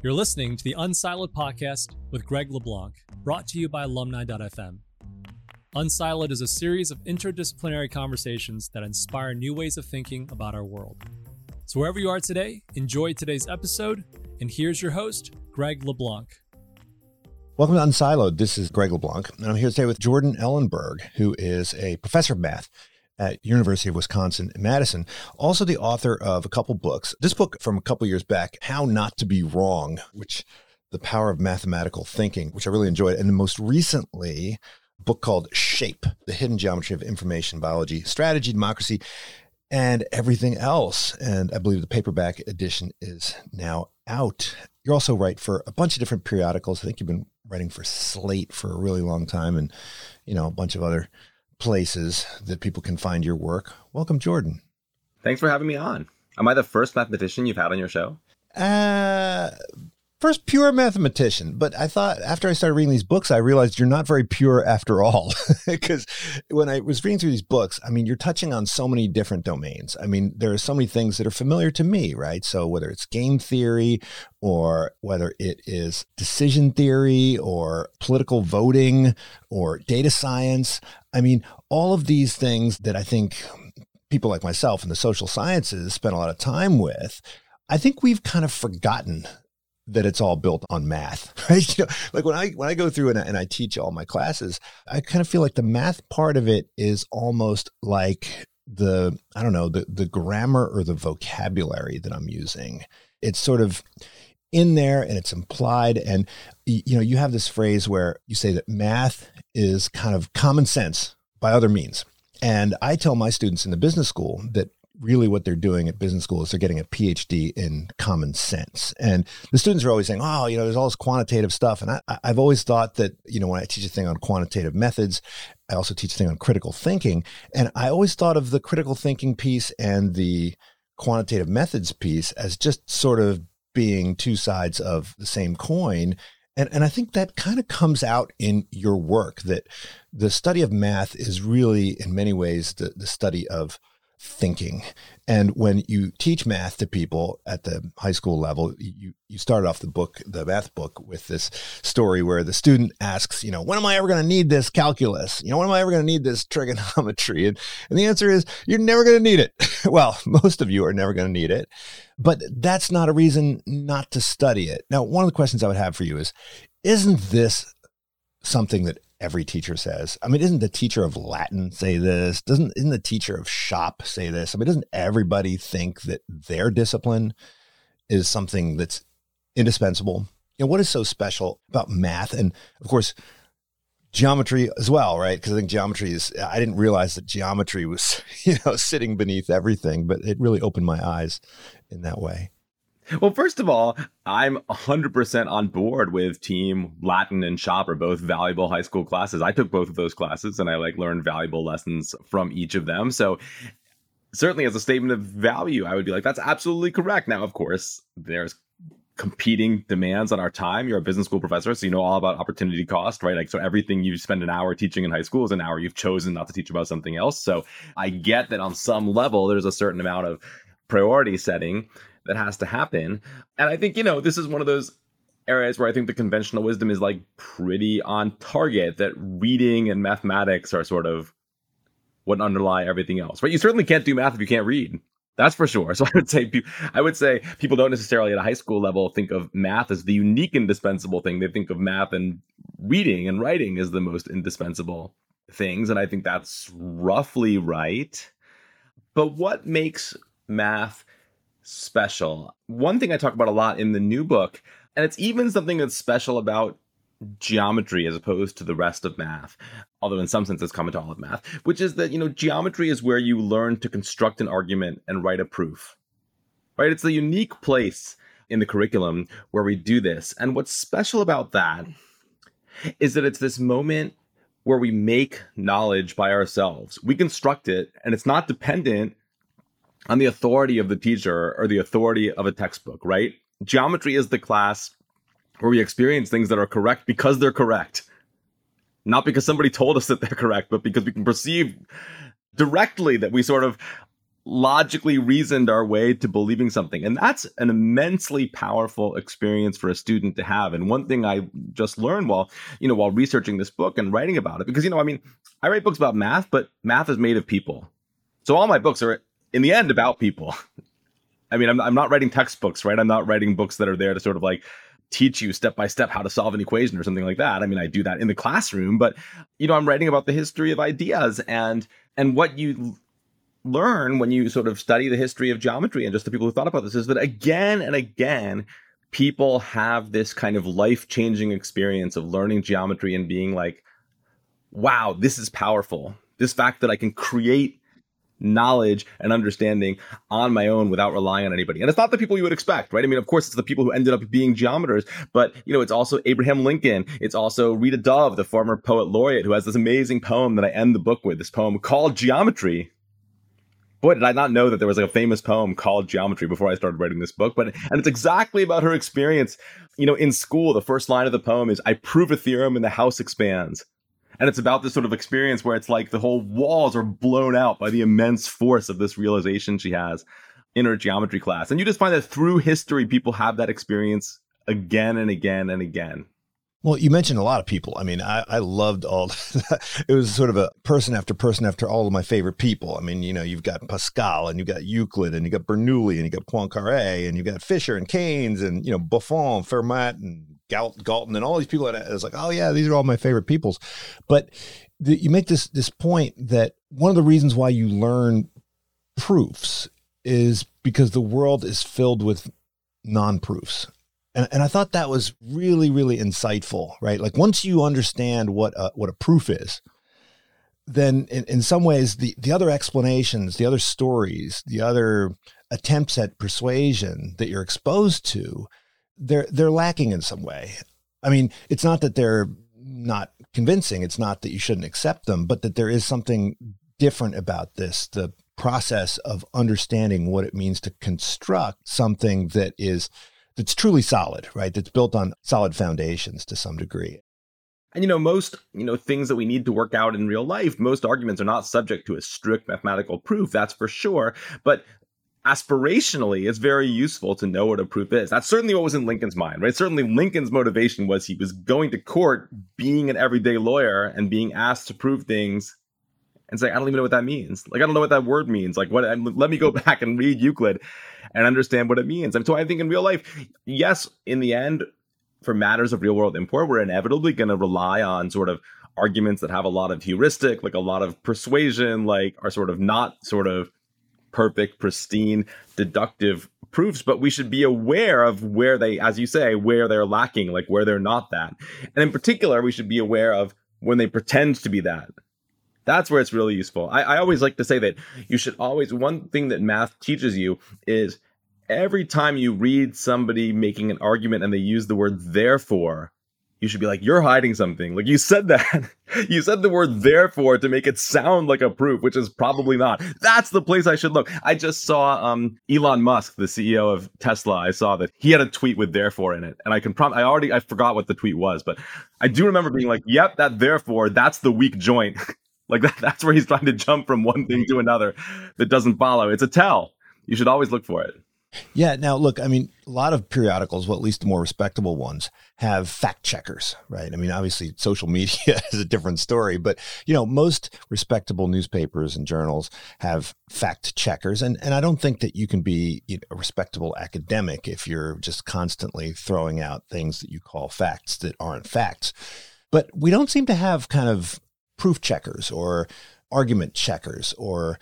You're listening to the Unsiloed podcast with Greg LeBlanc, brought to you by alumni.fm. Unsiloed is a series of interdisciplinary conversations that inspire new ways of thinking about our world. So, wherever you are today, enjoy today's episode. And here's your host, Greg LeBlanc. Welcome to Unsiloed. This is Greg LeBlanc, and I'm here today with Jordan Ellenberg, who is a professor of math at University of Wisconsin Madison, also the author of a couple books. This book from a couple years back, How Not to Be Wrong, which the power of mathematical thinking, which I really enjoyed, and the most recently, a book called Shape: The Hidden Geometry of Information Biology, Strategy, Democracy, and Everything Else. And I believe the paperback edition is now out. You're also write for a bunch of different periodicals. I think you've been writing for Slate for a really long time, and you know a bunch of other places that people can find your work. Welcome, Jordan. Thanks for having me on. Am I the first mathematician you've had on your show? Uh, first pure mathematician. But I thought after I started reading these books, I realized you're not very pure after all. Because when I was reading through these books, I mean, you're touching on so many different domains. I mean, there are so many things that are familiar to me, right? So whether it's game theory or whether it is decision theory or political voting or data science, I mean, all of these things that I think people like myself in the social sciences spend a lot of time with. I think we've kind of forgotten that it's all built on math, right? You know, like when I when I go through and I, and I teach all my classes, I kind of feel like the math part of it is almost like the I don't know the the grammar or the vocabulary that I'm using. It's sort of in there and it's implied, and you know you have this phrase where you say that math is kind of common sense by other means. And I tell my students in the business school that really what they're doing at business school is they're getting a PhD in common sense. And the students are always saying, oh, you know, there's all this quantitative stuff. And I, I've always thought that, you know, when I teach a thing on quantitative methods, I also teach a thing on critical thinking. And I always thought of the critical thinking piece and the quantitative methods piece as just sort of being two sides of the same coin. And, and I think that kind of comes out in your work that the study of math is really, in many ways, the, the study of thinking. And when you teach math to people at the high school level, you, you start off the book, the math book, with this story where the student asks, you know, when am I ever going to need this calculus? You know, when am I ever going to need this trigonometry? And, and the answer is, you're never going to need it. well, most of you are never going to need it, but that's not a reason not to study it. Now, one of the questions I would have for you is, isn't this something that every teacher says. I mean, isn't the teacher of Latin say this? Doesn't isn't the teacher of shop say this? I mean, doesn't everybody think that their discipline is something that's indispensable? You know, what is so special about math? And of course, geometry as well, right? Because I think geometry is I didn't realize that geometry was, you know, sitting beneath everything, but it really opened my eyes in that way. Well, first of all, I'm 100% on board with team Latin and shop are both valuable high school classes. I took both of those classes and I like learned valuable lessons from each of them. So certainly as a statement of value, I would be like, that's absolutely correct. Now, of course, there's competing demands on our time. You're a business school professor, so you know all about opportunity cost, right? Like, so everything you spend an hour teaching in high school is an hour you've chosen not to teach about something else. So I get that on some level, there's a certain amount of priority setting that has to happen. And I think, you know, this is one of those areas where I think the conventional wisdom is like pretty on target that reading and mathematics are sort of what underlie everything else. Right? You certainly can't do math if you can't read. That's for sure. So I would say I would say people don't necessarily at a high school level think of math as the unique indispensable thing. They think of math and reading and writing as the most indispensable things and I think that's roughly right. But what makes math special. One thing I talk about a lot in the new book, and it's even something that's special about geometry as opposed to the rest of math, although in some sense it's common to all of math, which is that, you know, geometry is where you learn to construct an argument and write a proof. Right? It's a unique place in the curriculum where we do this. And what's special about that is that it's this moment where we make knowledge by ourselves. We construct it and it's not dependent on the authority of the teacher or the authority of a textbook, right? Geometry is the class where we experience things that are correct because they're correct. Not because somebody told us that they're correct, but because we can perceive directly that we sort of logically reasoned our way to believing something. And that's an immensely powerful experience for a student to have. And one thing I just learned while, you know, while researching this book and writing about it, because, you know, I mean, I write books about math, but math is made of people. So all my books are in the end about people. I mean, I'm, I'm not writing textbooks, right? I'm not writing books that are there to sort of like teach you step by step how to solve an equation or something like that. I mean, I do that in the classroom, but you know, I'm writing about the history of ideas and and what you learn when you sort of study the history of geometry and just the people who thought about this is that again and again people have this kind of life-changing experience of learning geometry and being like wow this is powerful this fact that i can create knowledge and understanding on my own without relying on anybody. And it's not the people you would expect, right? I mean, of course, it's the people who ended up being geometers, but you know, it's also Abraham Lincoln. It's also Rita Dove, the former poet laureate, who has this amazing poem that I end the book with, this poem called Geometry, boy, did I not know that there was like a famous poem called Geometry before I started writing this book. But and it's exactly about her experience. You know, in school, the first line of the poem is "I prove a theorem and the house expands." And it's about this sort of experience where it's like the whole walls are blown out by the immense force of this realization she has in her geometry class. And you just find that through history, people have that experience again and again and again. Well, you mentioned a lot of people. I mean, I, I loved all. it was sort of a person after person after all of my favorite people. I mean, you know, you've got Pascal and you've got Euclid and you got Bernoulli and you got Poincaré and you got Fisher and Keynes and you know Buffon, Fermat and Galt, Galton and all these people. And I was like, oh yeah, these are all my favorite peoples. But the, you make this this point that one of the reasons why you learn proofs is because the world is filled with non-proofs and, and I thought that was really, really insightful, right? Like once you understand what a, what a proof is, then in, in some ways the, the other explanations, the other stories, the other attempts at persuasion that you're exposed to, they're they're lacking in some way. I mean, it's not that they're not convincing, it's not that you shouldn't accept them, but that there is something different about this, the process of understanding what it means to construct something that is that's truly solid, right? That's built on solid foundations to some degree. And you know, most, you know, things that we need to work out in real life, most arguments are not subject to a strict mathematical proof, that's for sure. But aspirationally, it's very useful to know what a proof is. That's certainly what was in Lincoln's mind, right? Certainly Lincoln's motivation was he was going to court being an everyday lawyer and being asked to prove things and say, I don't even know what that means. Like, I don't know what that word means. Like, what, um, let me go back and read Euclid and understand what it means. And so I think in real life, yes, in the end, for matters of real world import, we're inevitably going to rely on sort of arguments that have a lot of heuristic, like a lot of persuasion, like are sort of not sort of perfect, pristine, deductive proofs, but we should be aware of where they, as you say, where they're lacking, like where they're not that. And in particular, we should be aware of when they pretend to be that. That's where it's really useful. I, I always like to say that you should always, one thing that math teaches you is every time you read somebody making an argument and they use the word therefore, you should be like, you're hiding something. Like you said that. you said the word therefore to make it sound like a proof, which is probably not. That's the place I should look. I just saw um, Elon Musk, the CEO of Tesla. I saw that he had a tweet with therefore in it. And I can prom I already I forgot what the tweet was, but I do remember being like, yep, that therefore, that's the weak joint. Like that, that's where he's trying to jump from one thing to another that doesn't follow. It's a tell. You should always look for it. Yeah. Now, look, I mean, a lot of periodicals, well, at least the more respectable ones, have fact checkers, right? I mean, obviously, social media is a different story, but you know, most respectable newspapers and journals have fact checkers, and and I don't think that you can be a respectable academic if you're just constantly throwing out things that you call facts that aren't facts. But we don't seem to have kind of proof checkers or argument checkers or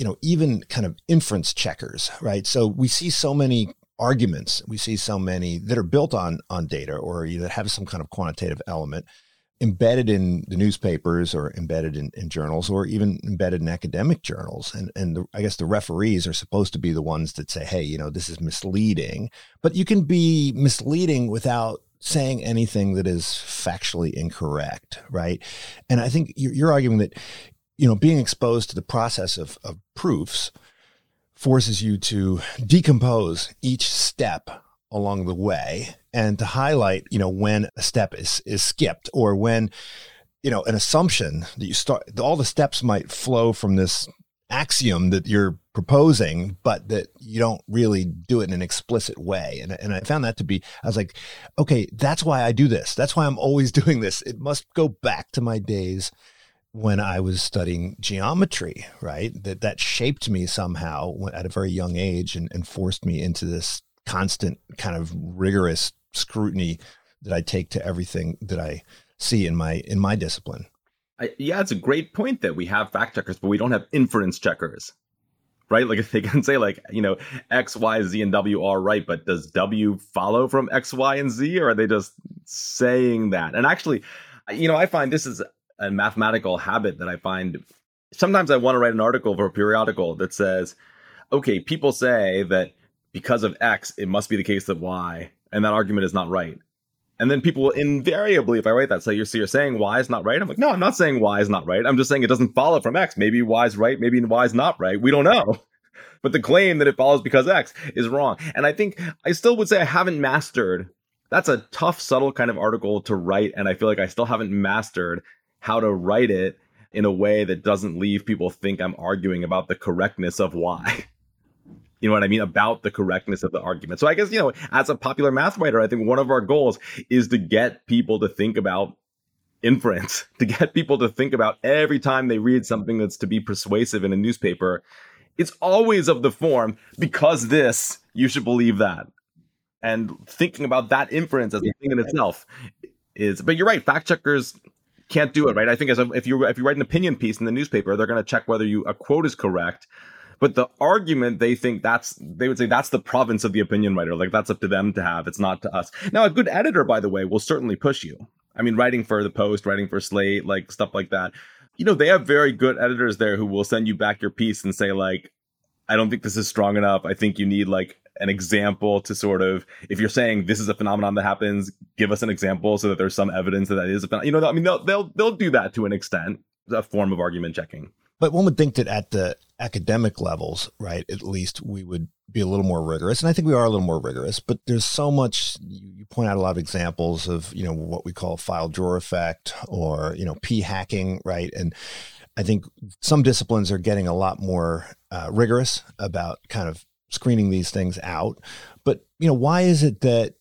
you know even kind of inference checkers right? So we see so many arguments we see so many that are built on on data or that have some kind of quantitative element embedded in the newspapers or embedded in, in journals or even embedded in academic journals. And and the, i guess the referees are supposed to be the ones that say hey you know this is misleading. But you can be misleading without saying anything that is factually incorrect, right? And I think you're, you're arguing that, you know, being exposed to the process of, of proofs forces you to decompose each step along the way and to highlight, you know, when a step is is skipped or when, you know, an assumption that you start all the steps might flow from this axiom that you're proposing, but that you don't really do it in an explicit way. And, and I found that to be, I was like, okay, that's why I do this. That's why I'm always doing this. It must go back to my days when I was studying geometry, right? That that shaped me somehow at a very young age and, and forced me into this constant kind of rigorous scrutiny that I take to everything that I see in my in my discipline. I, yeah, it's a great point that we have fact checkers, but we don't have inference checkers, right? Like if they can say like you know X, Y, Z, and W are right, but does W follow from X, Y, and Z, or are they just saying that? And actually, you know, I find this is a mathematical habit that I find. Sometimes I want to write an article for a periodical that says, okay, people say that because of X, it must be the case that Y, and that argument is not right. And then people invariably, if I write that, say you're, so you're saying Y is not right. I'm like, no, I'm not saying Y is not right. I'm just saying it doesn't follow from X. Maybe Y is right. Maybe Y is not right. We don't know. But the claim that it follows because X is wrong. And I think I still would say I haven't mastered. That's a tough, subtle kind of article to write. And I feel like I still haven't mastered how to write it in a way that doesn't leave people think I'm arguing about the correctness of Y. you know what I mean, about the correctness of the argument. So I guess, you know, as a popular math writer, I think one of our goals is to get people to think about inference, to get people to think about every time they read something that's to be persuasive in a newspaper, it's always of the form, because this, you should believe that. And thinking about that inference as a thing in itself is, but you're right, fact checkers can't do it, right? I think as a, if you if you write an opinion piece in the newspaper, they're going to check whether you a quote is correct but the argument they think that's they would say that's the province of the opinion writer. Like that's up to them to have. It's not to us. Now, a good editor, by the way, will certainly push you. I mean, writing for the Post, writing for Slate, like stuff like that. You know, they have very good editors there who will send you back your piece and say like, I don't think this is strong enough. I think you need like an example to sort of if you're saying this is a phenomenon that happens give us an example so that there's some evidence that that is a phenomenon. you know i mean they'll they'll they'll do that to an extent a form of argument checking but one would think that at the academic levels, right, at least we would be a little more rigorous. And I think we are a little more rigorous, but there's so much, you point out a lot of examples of, you know, what we call file drawer effect or, you know, p hacking, right? And I think some disciplines are getting a lot more uh, rigorous about kind of screening these things out. But, you know, why is it that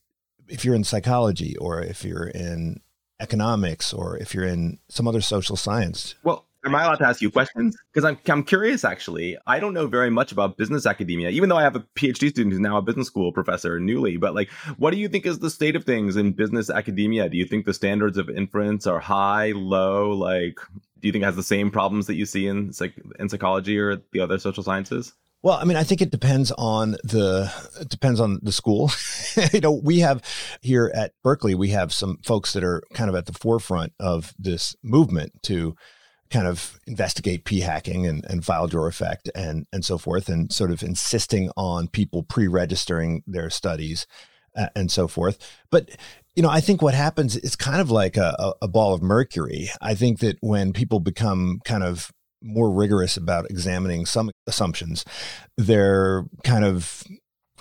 if you're in psychology or if you're in economics or if you're in some other social science? Well, Am I allowed to ask you questions? Because I'm, I'm curious, actually. I don't know very much about business academia, even though I have a PhD student who's now a business school professor newly. But, like, what do you think is the state of things in business academia? Do you think the standards of inference are high, low? Like, do you think it has the same problems that you see in, in psychology or the other social sciences? Well, I mean, I think it depends on the depends on the school. you know, we have here at Berkeley, we have some folks that are kind of at the forefront of this movement to kind of investigate p hacking and, and file drawer effect and and so forth and sort of insisting on people pre-registering their studies uh, and so forth but you know i think what happens is kind of like a, a ball of mercury i think that when people become kind of more rigorous about examining some assumptions they're kind of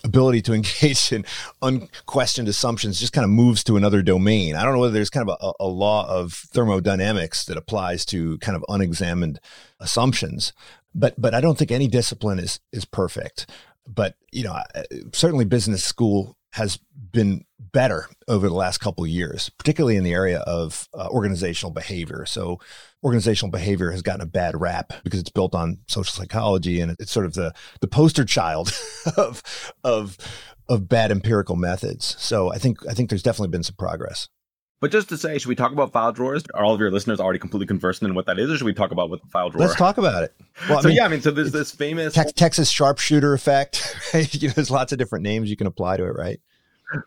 ability to engage in unquestioned assumptions just kind of moves to another domain. I don't know whether there's kind of a, a, law of thermodynamics that applies to kind of unexamined assumptions, but but I don't think any discipline is is perfect. But you know, certainly business school has been better over the last couple years, particularly in the area of uh, organizational behavior. So, organizational behavior has gotten a bad rap because it's built on social psychology, and it's sort of the the poster child of of of bad empirical methods. So, I think I think there's definitely been some progress. But just to say, should we talk about file drawers? Are all of your listeners already completely conversant in what that is, or should we talk about what the file drawer? Let's talk about it. Well, so I mean, yeah, I mean, so there's this famous te- Texas sharpshooter effect. Right? You know, there's lots of different names you can apply to it, right?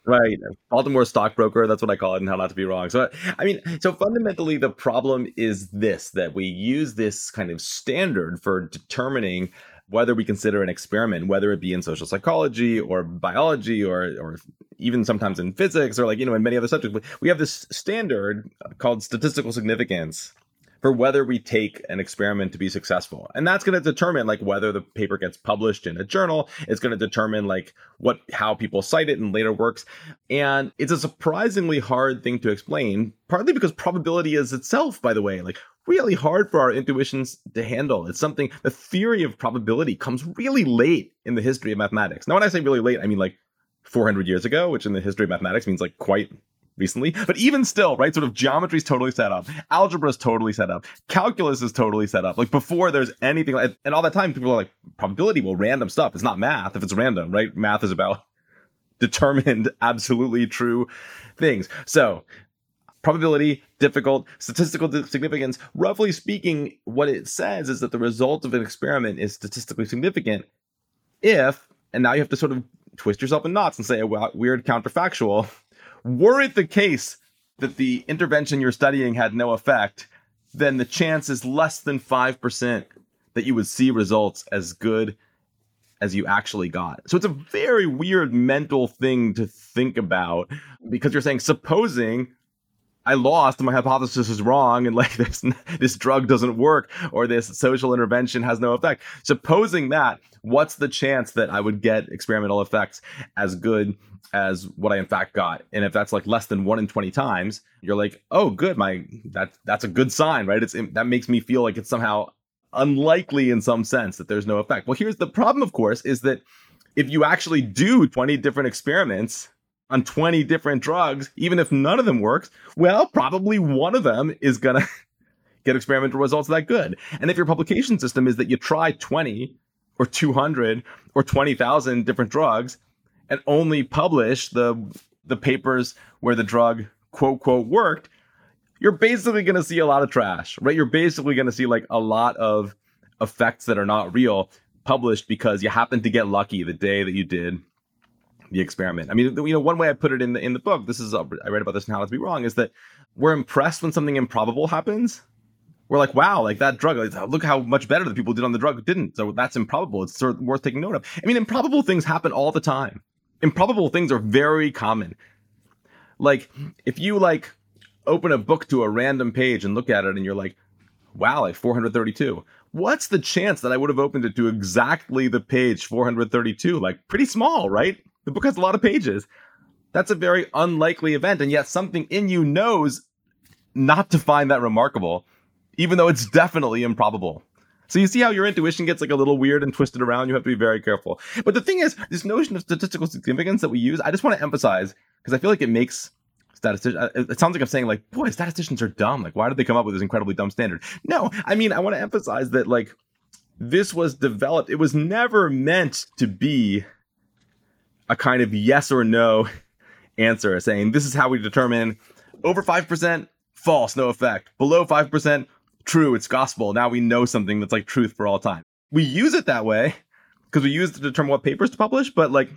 Right. Baltimore stockbroker that's what i call it and how not to be wrong. So i mean so fundamentally the problem is this that we use this kind of standard for determining whether we consider an experiment whether it be in social psychology or biology or or even sometimes in physics or like you know in many other subjects. We have this standard called statistical significance for whether we take an experiment to be successful. And that's going to determine like whether the paper gets published in a journal. It's going to determine like what how people cite it in later works. And it's a surprisingly hard thing to explain, partly because probability is itself, by the way, like really hard for our intuitions to handle. It's something, the theory of probability comes really late in the history of mathematics. Now, when I say really late, I mean like 400 years ago, which in the history of mathematics means like quite recently. But even still, right, sort of geometry is totally set up, algebra is totally set up, calculus is totally set up. Like before there's anything, like, and all that time people are like, probability, well, random stuff. It's not math if it's random, right? Math is about determined, absolutely true things. So probability, difficult, statistical significance. Roughly speaking, what it says is that the result of an experiment is statistically significant if, and now you have to sort of twist yourself in knots and say a weird counterfactual. Were it the case that the intervention you're studying had no effect, then the chance is less than 5% that you would see results as good as you actually got. So it's a very weird mental thing to think about because you're saying, supposing I lost and my hypothesis is wrong and like this this drug doesn't work or this social intervention has no effect. Supposing that, what's the chance that I would get experimental effects as good as what I in fact got? And if that's like less than 1 in 20 times, you're like, "Oh, good, my that that's a good sign, right? It's that makes me feel like it's somehow unlikely in some sense that there's no effect." Well, here's the problem of course is that if you actually do 20 different experiments on 20 different drugs, even if none of them works, well, probably one of them is to get experimental results that good. And if your publication system is that you try 20 or 200 or 20,000 different drugs and only publish the the papers where the drug quote quote worked, you're basically going to see a lot of trash, right? You're basically going to see like a lot of effects that are not real published because you happened to get lucky the day that you did the experiment. I mean, you know, one way I put it in the in the book, this is I read about this in How to Be Wrong, is that we're impressed when something improbable happens. We're like, wow, like that drug, look how much better the people did on the drug didn't. So that's improbable. It's sort of worth taking note of. I mean, improbable things happen all the time. Improbable things are very common. Like if you like open a book to a random page and look at it and you're like, wow, like 432 what's the chance that I would have opened it to exactly the page 432? Like pretty small, right? The book has a lot of pages. That's a very unlikely event, and yet something in you knows not to find that remarkable, even though it's definitely improbable. So you see how your intuition gets like a little weird and twisted around. You have to be very careful. But the thing is, this notion of statistical significance that we use, I just want to emphasize because I feel like it makes statisticians. Uh, it sounds like I'm saying like, boy, statisticians are dumb. Like, why did they come up with this incredibly dumb standard? No, I mean, I want to emphasize that like this was developed. It was never meant to be a kind of yes or no answer saying this is how we determine over 5% false no effect below 5% true it's gospel. Now we know something that's like truth for all time. We use it that way because we use it to determine what papers to publish but like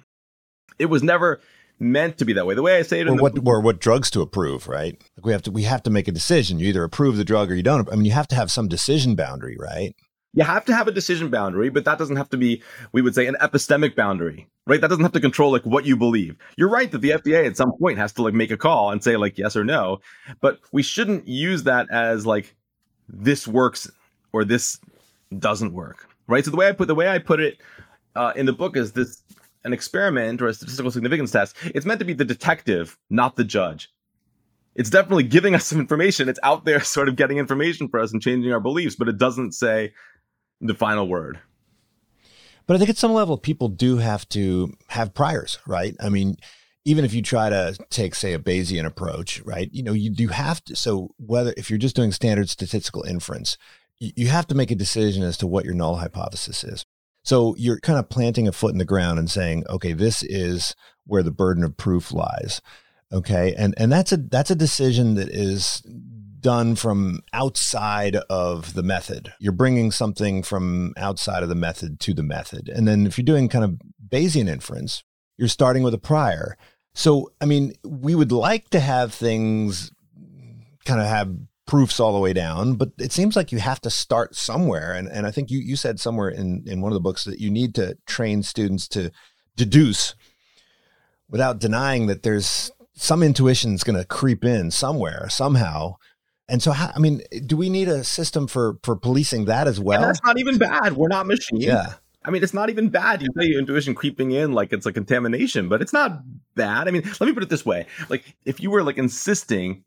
it was never meant to be that way. The way i say it or what the, or what drugs to approve right? Like we have to we have to make a decision. You either approve the drug or you don't. I mean you have to have some decision boundary right? You have to have a decision boundary, but that doesn't have to be, we would say, an epistemic boundary, right? That doesn't have to control like what you believe. You're right that the FDA at some point has to like make a call and say like yes or no, but we shouldn't use that as like this works or this doesn't work, right? So the way I put the way I put it uh, in the book is this an experiment or a statistical significance test. It's meant to be the detective, not the judge. It's definitely giving us some information. It's out there, sort of getting information for us and changing our beliefs, but it doesn't say the final word. But I think at some level, people do have to have priors, right? I mean, even if you try to take, say, a Bayesian approach, right? You know, you do have to. So whether if you're just doing standard statistical inference, you have to make a decision as to what your null hypothesis is. So you're kind of planting a foot in the ground and saying, okay, this is where the burden of proof lies. Okay, and and that's a that's a decision that is done from outside of the method. You're bringing something from outside of the method to the method. And then if you're doing kind of Bayesian inference, you're starting with a prior. So, I mean, we would like to have things kind of have proofs all the way down, but it seems like you have to start somewhere. And, and I think you, you said somewhere in, in one of the books that you need to train students to deduce without denying that there's some intuition is going to creep in somewhere, somehow, and so, how, I mean, do we need a system for for policing that as well? And that's not even bad. We're not machines. Yeah. I mean, it's not even bad. You say your intuition creeping in like it's a contamination, but it's not bad. I mean, let me put it this way: like, if you were like insisting,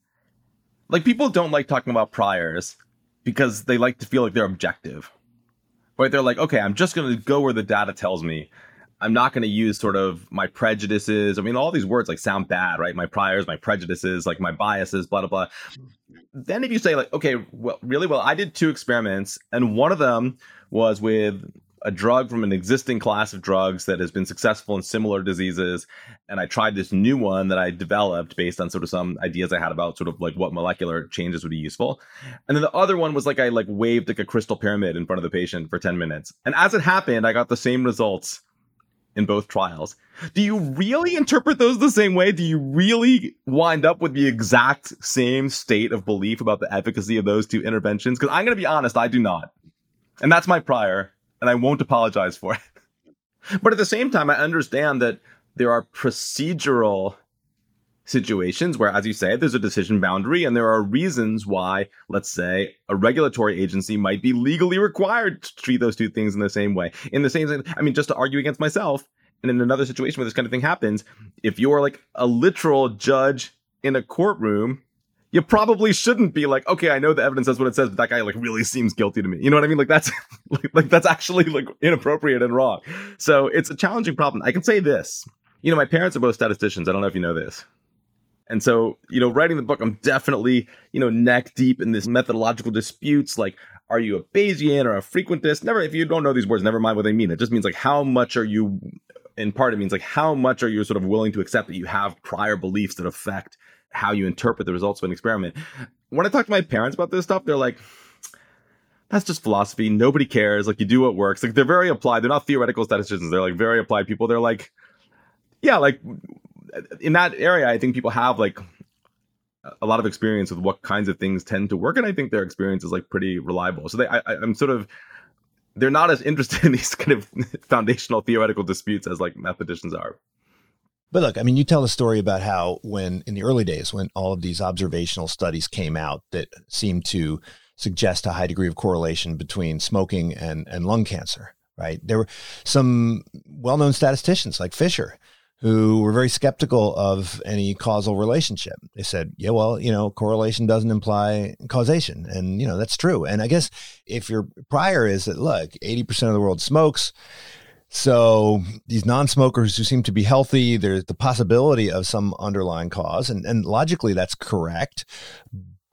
like people don't like talking about priors because they like to feel like they're objective. Right? They're like, okay, I'm just going to go where the data tells me. I'm not going to use sort of my prejudices. I mean, all these words like sound bad, right? My priors, my prejudices, like my biases, blah, blah, blah. Then if you say like, okay, well, really well, I did two experiments and one of them was with a drug from an existing class of drugs that has been successful in similar diseases. And I tried this new one that I developed based on sort of some ideas I had about sort of like what molecular changes would be useful. And then the other one was like I like waved like a crystal pyramid in front of the patient for 10 minutes. And as it happened, I got the same results in both trials. Do you really interpret those the same way? Do you really wind up with the exact same state of belief about the efficacy of those two interventions? Because I'm going to be honest, I do not. And that's my prior, and I won't apologize for it. but at the same time, I understand that there are procedural situations where, as you say, there's a decision boundary, and there are reasons why, let's say, a regulatory agency might be legally required to treat those two things in the same way. In the same, I mean, just to argue against myself, and in another situation where this kind of thing happens, if you're like a literal judge in a courtroom, you probably shouldn't be like, okay, I know the evidence says what it says, but that guy like really seems guilty to me. You know what I mean? Like that's like, like that's actually like inappropriate and wrong. So it's a challenging problem. I can say this. You know, my parents are both statisticians. I don't know if you know this. And so, you know, writing the book, I'm definitely, you know, neck deep in this methodological disputes. Like, are you a Bayesian or a frequentist? Never, if you don't know these words, never mind what they mean. It just means like, how much are you, in part, it means like, how much are you sort of willing to accept that you have prior beliefs that affect how you interpret the results of an experiment? When I talk to my parents about this stuff, they're like, that's just philosophy. Nobody cares. Like, you do what works. Like, they're very applied. They're not theoretical statisticians. They're like very applied people. They're like, yeah, like in that area, I think people have like a lot of experience with what kinds of things tend to work, and I think their experience is like pretty reliable. So they, I, I'm sort of they're not as interested in these kind of foundational theoretical disputes as like mathematicians are. But look, I mean, you tell the story about how when in the early days, when all of these observational studies came out that seemed to suggest a high degree of correlation between smoking and, and lung cancer, right? There were some well known statisticians like Fisher who were very skeptical of any causal relationship. They said, yeah, well, you know, correlation doesn't imply causation. And, you know, that's true. And I guess if your prior is that, look, 80% of the world smokes. So these non-smokers who seem to be healthy, there's the possibility of some underlying cause. And, and logically, that's correct.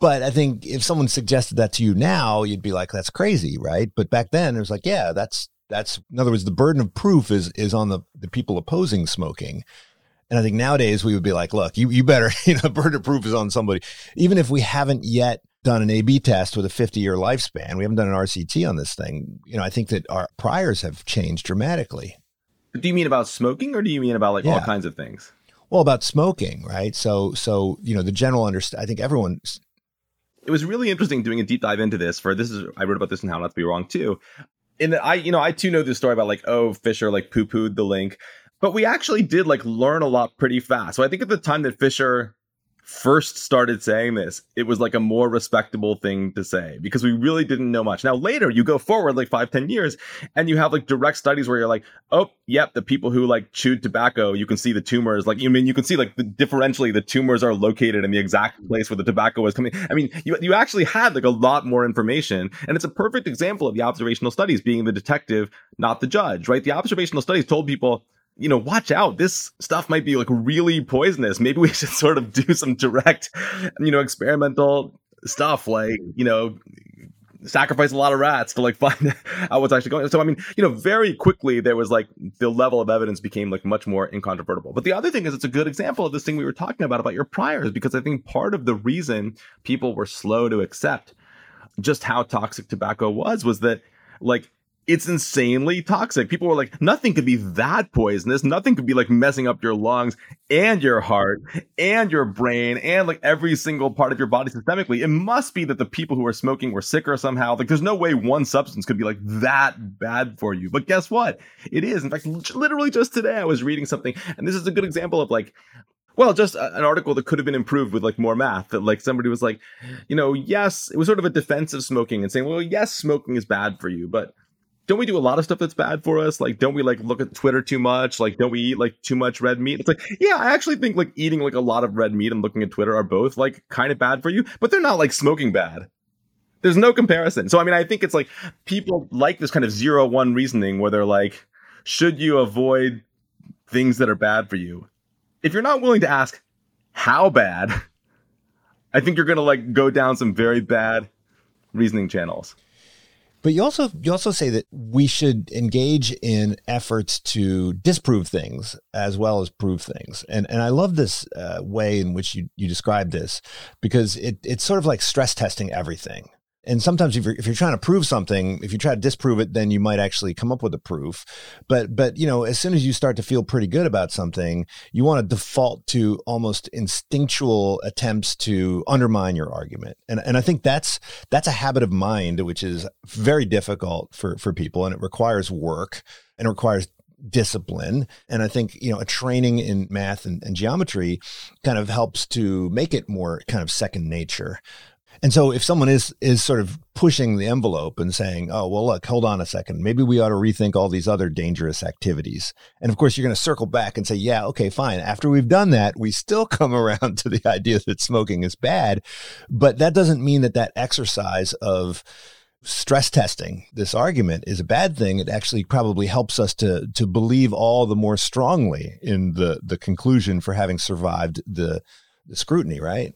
But I think if someone suggested that to you now, you'd be like, that's crazy, right? But back then, it was like, yeah, that's that's in other words, the burden of proof is is on the the people opposing smoking. And I think nowadays we would be like, look, you, you better, you know, burden of proof is on somebody. Even if we haven't yet done an A B test with a 50 year lifespan, we haven't done an RCT on this thing. You know, I think that our priors have changed dramatically. Do you mean about smoking or do you mean about like yeah. all kinds of things? Well, about smoking, right? So, so, you know, the general understand, I think everyone. It was really interesting doing a deep dive into this for this is, I wrote about this in How Not to Be Wrong too and I, you know, I too know this story about like, oh, Fisher like poo pooed the link, but we actually did like learn a lot pretty fast. So I think at the time that Fisher first started saying this, it was like a more respectable thing to say because we really didn't know much. Now, later you go forward like five, ten years and you have like direct studies where you're like, oh, yep, the people who like chewed tobacco, you can see the tumors. Like, you I mean, you can see like the differentially the tumors are located in the exact place where the tobacco was coming. I mean, you, you actually had like a lot more information. And it's a perfect example of the observational studies being the detective, not the judge, right? The observational studies told people, you know, watch out. This stuff might be like really poisonous. Maybe we should sort of do some direct, you know, experimental stuff like, mm. you know, sacrifice a lot of rats to like find out what's actually going on. So, I mean, you know, very quickly there was like the level of evidence became like much more incontrovertible. But the other thing is it's a good example of this thing we were talking about, about your priors, because I think part of the reason people were slow to accept just how toxic tobacco was was that like it's insanely toxic. People were like, nothing could be that poisonous. Nothing could be like messing up your lungs and your heart and your brain and like every single part of your body systemically. It must be that the people who are smoking were sicker somehow. Like, there's no way one substance could be like that bad for you. But guess what? It is. In fact, literally just today, I was reading something, and this is a good example of like, well, just an article that could have been improved with like more math. That like somebody was like, you know, yes, it was sort of a defense of smoking and saying, well, yes, smoking is bad for you, but don't we do a lot of stuff that's bad for us? Like, don't we like look at Twitter too much? Like, don't we eat like too much red meat? It's like, yeah, I actually think like eating like a lot of red meat and looking at Twitter are both like kind of bad for you, but they're not like smoking bad. There's no comparison. So I mean, I think it's like people like this kind of zero one reasoning where they're like, should you avoid things that are bad for you? If you're not willing to ask how bad, I think you're going to like go down some very bad reasoning channels. But you also you also say that we should engage in efforts to disprove things as well as prove things, and and I love this uh, way in which you you describe this because it it's sort of like stress testing everything, and sometimes if you're if you're trying to prove something, if you try to disprove it, then you might actually come up with a proof. But but you know, as soon as you start to feel pretty good about something, you want to default to almost instinctual attempts to undermine your argument. And and I think that's that's a habit of mind which is very difficult for for people, and it requires work and it requires discipline. And I think, you know, a training in math and, and, geometry kind of helps to make it more kind of second nature. And so if someone is is sort of pushing the envelope and saying, "Oh, well, look, hold on a second. Maybe we ought to rethink all these other dangerous activities." And of course, you're going to circle back and say, "Yeah, okay, fine. After we've done that, we still come around to the idea that smoking is bad." But that doesn't mean that that exercise of stress testing this argument is a bad thing it actually probably helps us to to believe all the more strongly in the the conclusion for having survived the the scrutiny right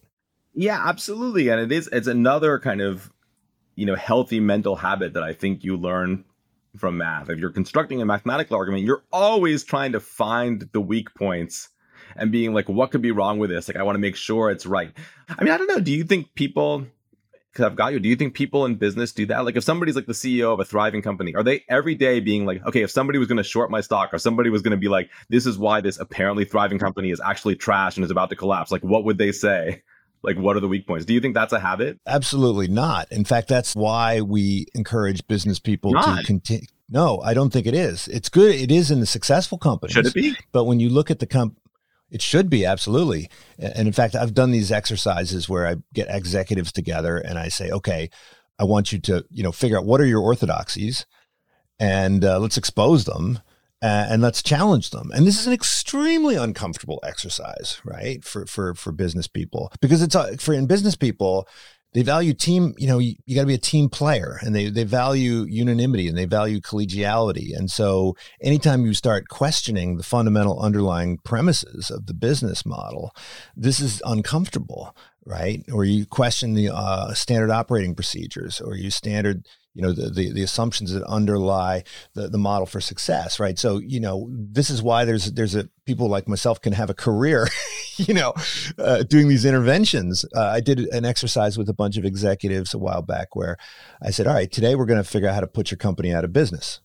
yeah, absolutely. And it is it's another kind of you know healthy mental habit that I think you learn from math. If you're constructing a mathematical argument, you're always trying to find the weak points and being like, what could be wrong with this? Like, I want to make sure it's right. I mean, I don't know. Do you think people, because I've got you, do you think people in business do that? Like, if somebody's like the CEO of a thriving company, are they every day being like, okay, if somebody was going to short my stock or somebody was going to be like, this is why this apparently thriving company is actually trash and is about to collapse, like, what would they say? Like what are the weak points? Do you think that's a habit? Absolutely not. In fact that's why we encourage business people not. to continue no i don't think it is. It's good. It is in the successful companies. Should it be? But when you look at the comp it should be absolutely. And in fact i've done these exercises where i get executives together and i say okay i want you to you know figure out what are your orthodoxies and uh, let's expose them uh, and let's challenge them. And this is an extremely uncomfortable exercise, right? For for for business people because it's uh, for in business people they value team you know you, you got to be a team player and they they value unanimity and they value collegiality and so anytime you start questioning the fundamental underlying premises of the business model this is uncomfortable right? Or you question the uh, standard operating procedures or you standard you know the, the, the assumptions that underlie the, the model for success right? So you know this is why there's there's a people like myself can have a career you know uh, doing these interventions. Uh, i did an exercise with a bunch of executives a while back where i said all right today we're going to figure out how to put your company out of business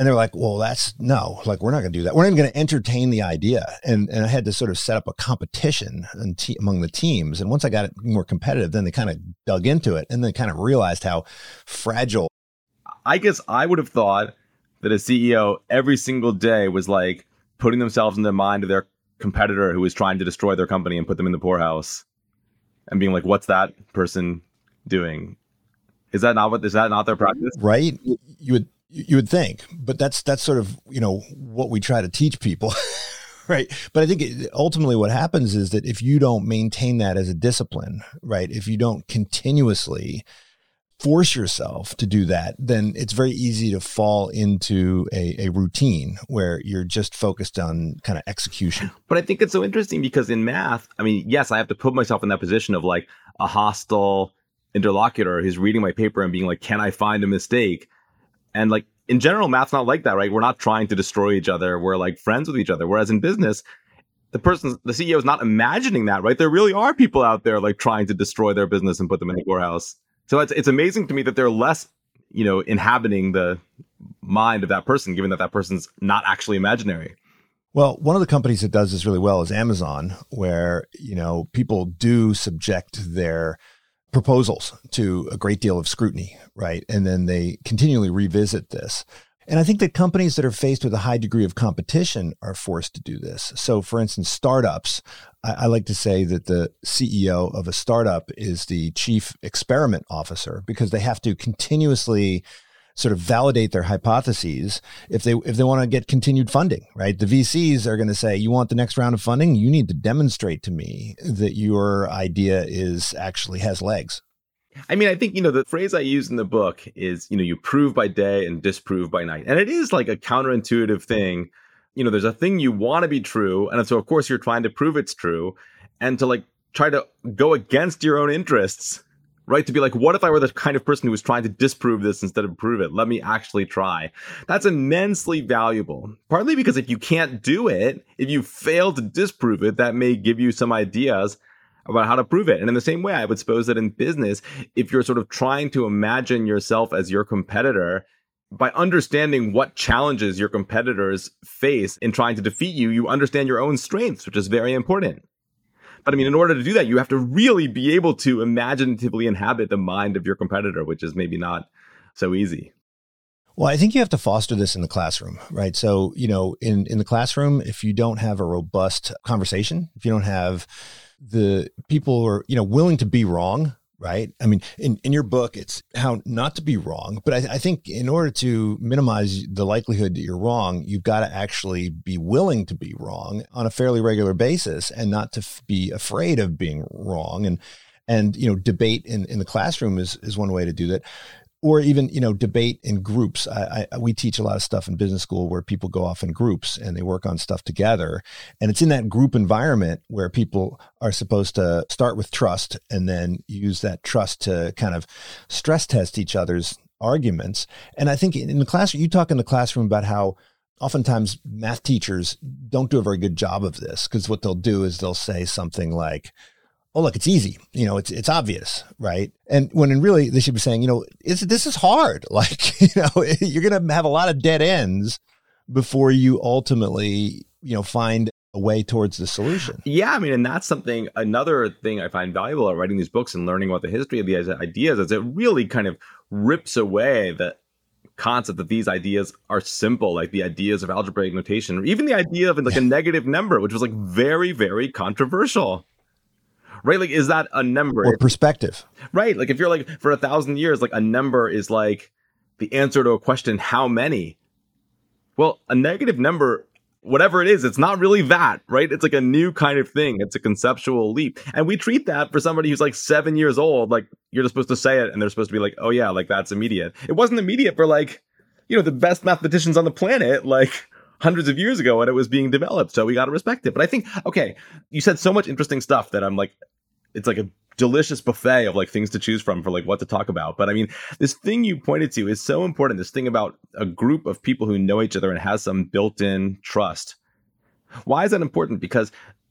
and they're like, well, that's no, like, we're not going to do that. We're not even going to entertain the idea. And, and I had to sort of set up a competition te- among the teams. And once I got it more competitive, then they kind of dug into it and then kind of realized how fragile. I guess I would have thought that a CEO every single day was like putting themselves in the mind of their competitor who was trying to destroy their company and put them in the poorhouse and being like, what's that person doing? Is that not what, is that not their practice? Right. You would, you would think, but that's that's sort of you know what we try to teach people, right? But I think ultimately what happens is that if you don't maintain that as a discipline, right? If you don't continuously force yourself to do that, then it's very easy to fall into a, a routine where you're just focused on kind of execution. But I think it's so interesting because in math, I mean, yes, I have to put myself in that position of like a hostile interlocutor who's reading my paper and being like, "Can I find a mistake?" And like in general, math's not like that, right? We're not trying to destroy each other. We're like friends with each other. Whereas in business, the person, the CEO is not imagining that, right? There really are people out there like trying to destroy their business and put them in the warehouse. So it's, it's amazing to me that they're less, you know, inhabiting the mind of that person, given that that person's not actually imaginary. Well, one of the companies that does this really well is Amazon, where, you know, people do subject their proposals to a great deal of scrutiny, right? And then they continually revisit this. And I think that companies that are faced with a high degree of competition are forced to do this. So, for instance, startups, I, I, like to say that the CEO of a startup is the chief experiment officer because they have to continuously sort of validate their hypotheses if they if they want to get continued funding right the vcs are going to say you want the next round of funding you need to demonstrate to me that your idea is actually has legs I mean, I think, you know, the phrase I use in the book is, you know, you prove by day and disprove by night. And it is like a counterintuitive thing. You know, there's a thing you want to be true. And so, of course, you're trying to prove it's true and to like try to go against your own interests, right? To be like, what if I were the kind of person who was trying to disprove this instead of prove it? Let me actually try. That's immensely valuable. Partly because if you can't do it, if you fail to disprove it, that may give you some ideas about how to prove it. And in the same way, I would suppose that in business, if you're sort of trying to imagine yourself as your competitor, by understanding what challenges your competitors face in trying to defeat you, you understand your own strengths, which is very important. But I mean, in order to do that, you have to really be able to imaginatively inhabit the mind of your competitor, which is maybe not so easy. Well, I think you have to foster this in the classroom, right? So, you know, in, in the classroom, if you don't have a robust conversation, if you don't have the people who are, you know, willing to be wrong, right? I mean, in, in your book, it's how not to be wrong. But I, I think in order to minimize the likelihood that you're wrong, you've got to actually be willing to be wrong on a fairly regular basis and not to f- be afraid of being wrong. And, and, you know, debate in, in the classroom is, is one way to do that or even you know debate in groups. I, I, we teach a lot of stuff in business school where people go off in groups and they work on stuff together. And it's in that group environment where people are supposed to start with trust and then use that trust to kind of stress test each other's arguments. And i think in the classroom you talk in the classroom about how oftentimes math teachers don't do a very good job of this because what they'll do is they'll say something like oh look it's easy. You know it's it's obvious right? And when in really they should be saying you know it's, this is hard. Like you know you're going to have a lot of dead ends before you ultimately you know find a way towards the solution. Yeah i mean and that's something another thing i find valuable at writing these books and learning about the history of these ideas is it really kind of rips away the concept that these ideas are simple, like the ideas of algebraic notation, or even the idea of like a negative number, which was like very, very controversial right? Like, is that a number? Or perspective. Right. Like, if you're like, for a thousand years, like a number is like the answer to a question, how many? Well, a negative number, whatever it is, it's not really that, right? It's like a new kind of thing. It's a conceptual leap. And we treat that for somebody who's like seven years old, like you're just supposed to say it and they're supposed to be like, oh, yeah, like that's immediate. It wasn't immediate for like, you know, the best mathematicians on the planet, like, hundreds of years ago when it was being developed. So we got to respect it. But I think, okay, you said so much interesting stuff that I'm like, it's like a delicious buffet of like things to choose from for like what to talk about. But I mean, this thing you pointed to is so important. This thing about a group of people who know each other and has some built-in trust. Why is that important? Because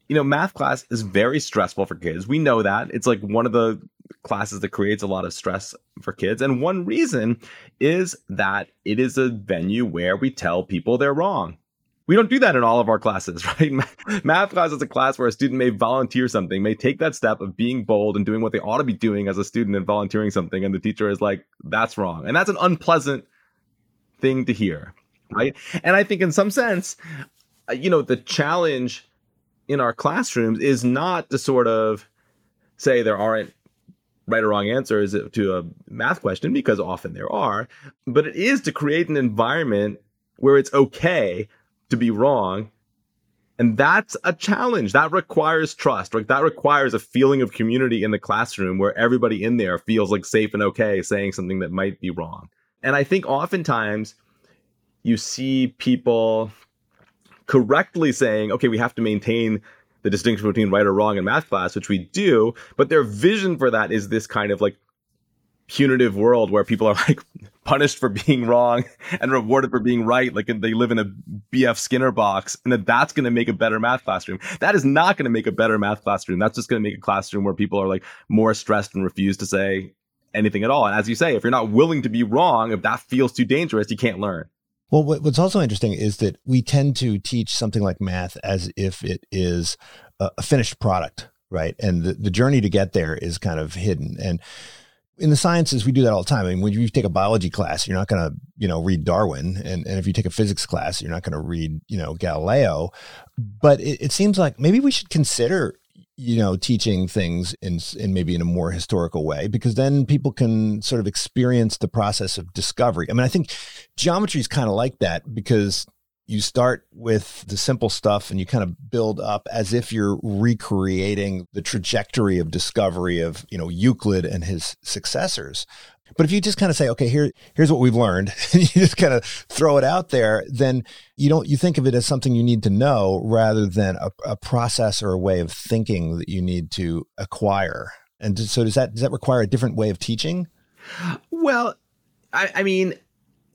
you know, math class is very stressful for kids. We know that. It's like one of the classes that creates a lot of stress for kids. And one reason is that it is a venue where we tell people they're wrong. We don't do that in all of our classes, right? Math class is a class where a student may volunteer something, may take that step of being bold and doing what they ought to be doing as a student and volunteering something. And the teacher is like, that's wrong. And that's an unpleasant thing to hear, right? And I think in some sense, uh, you know, the challenge in our classrooms is not to sort of say there aren't right or wrong answers to a math question because often there are, but it is to create an environment where it's okay to be wrong. And that's a challenge. That requires trust. Like that requires a feeling of community in the classroom where everybody in there feels like safe and okay saying something that might be wrong. And I think oftentimes you see people correctly saying, okay, we have to maintain the distinction between right or wrong in math class, which we do, but their vision for that is this kind of like punitive world where people are like punished for being wrong and rewarded for being right like they live in a bf skinner box and that that's going to make a better math classroom. That is not going to make a better math classroom. That's just going to make a classroom where people are like more stressed and refuse to say anything at all. And as you say if you're not willing to be wrong if that feels too dangerous you can't learn well what's also interesting is that we tend to teach something like math as if it is a finished product right and the, the journey to get there is kind of hidden and in the sciences, we do that all the time. I mean, when you take a biology class, you're not going to, you know, read Darwin. And, and if you take a physics class, you're not going to read, you know, Galileo. But it, it, seems like maybe we should consider, you know, teaching things in, in maybe in a more historical way, because then people can sort of experience the process of discovery. I mean, I think geometry is kind of like that because you start with the simple stuff and you kind of build up as if you're recreating the trajectory of discovery of you know Euclid and his successors. But if you just kind of say, okay, here, here's what we've learned, and you just kind of throw it out there, then you don't you think of it as something you need to know rather than a, a process or a way of thinking that you need to acquire. And so does that does that require a different way of teaching? Well, I, I mean,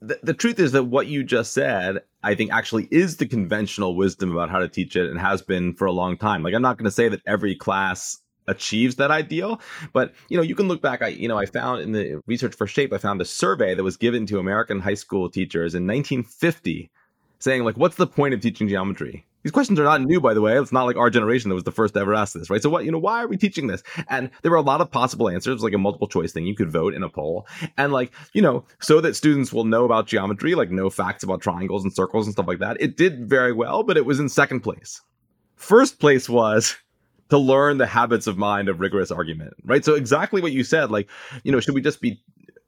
the, the truth is that what you just said, I think actually is the conventional wisdom about how to teach it and has been for a long time. Like, I'm not going to say that every class achieves that ideal, but you know, you can look back. I, you know, I found in the research for Shape, I found a survey that was given to American high school teachers in 1950 saying like, what's the point of teaching geometry? These questions are not new, by the way. It's not like our generation that was the first ever ask this, right? So what, you know, why are we teaching this? And there were a lot of possible answers, like a multiple choice thing. You could vote in a poll. And like, you know, so that students will know about geometry, like know facts about triangles and circles and stuff like that. It did very well, but it was in second place. First place was to learn the habits of mind of rigorous argument, right? So exactly what you said, like, you know, should we just be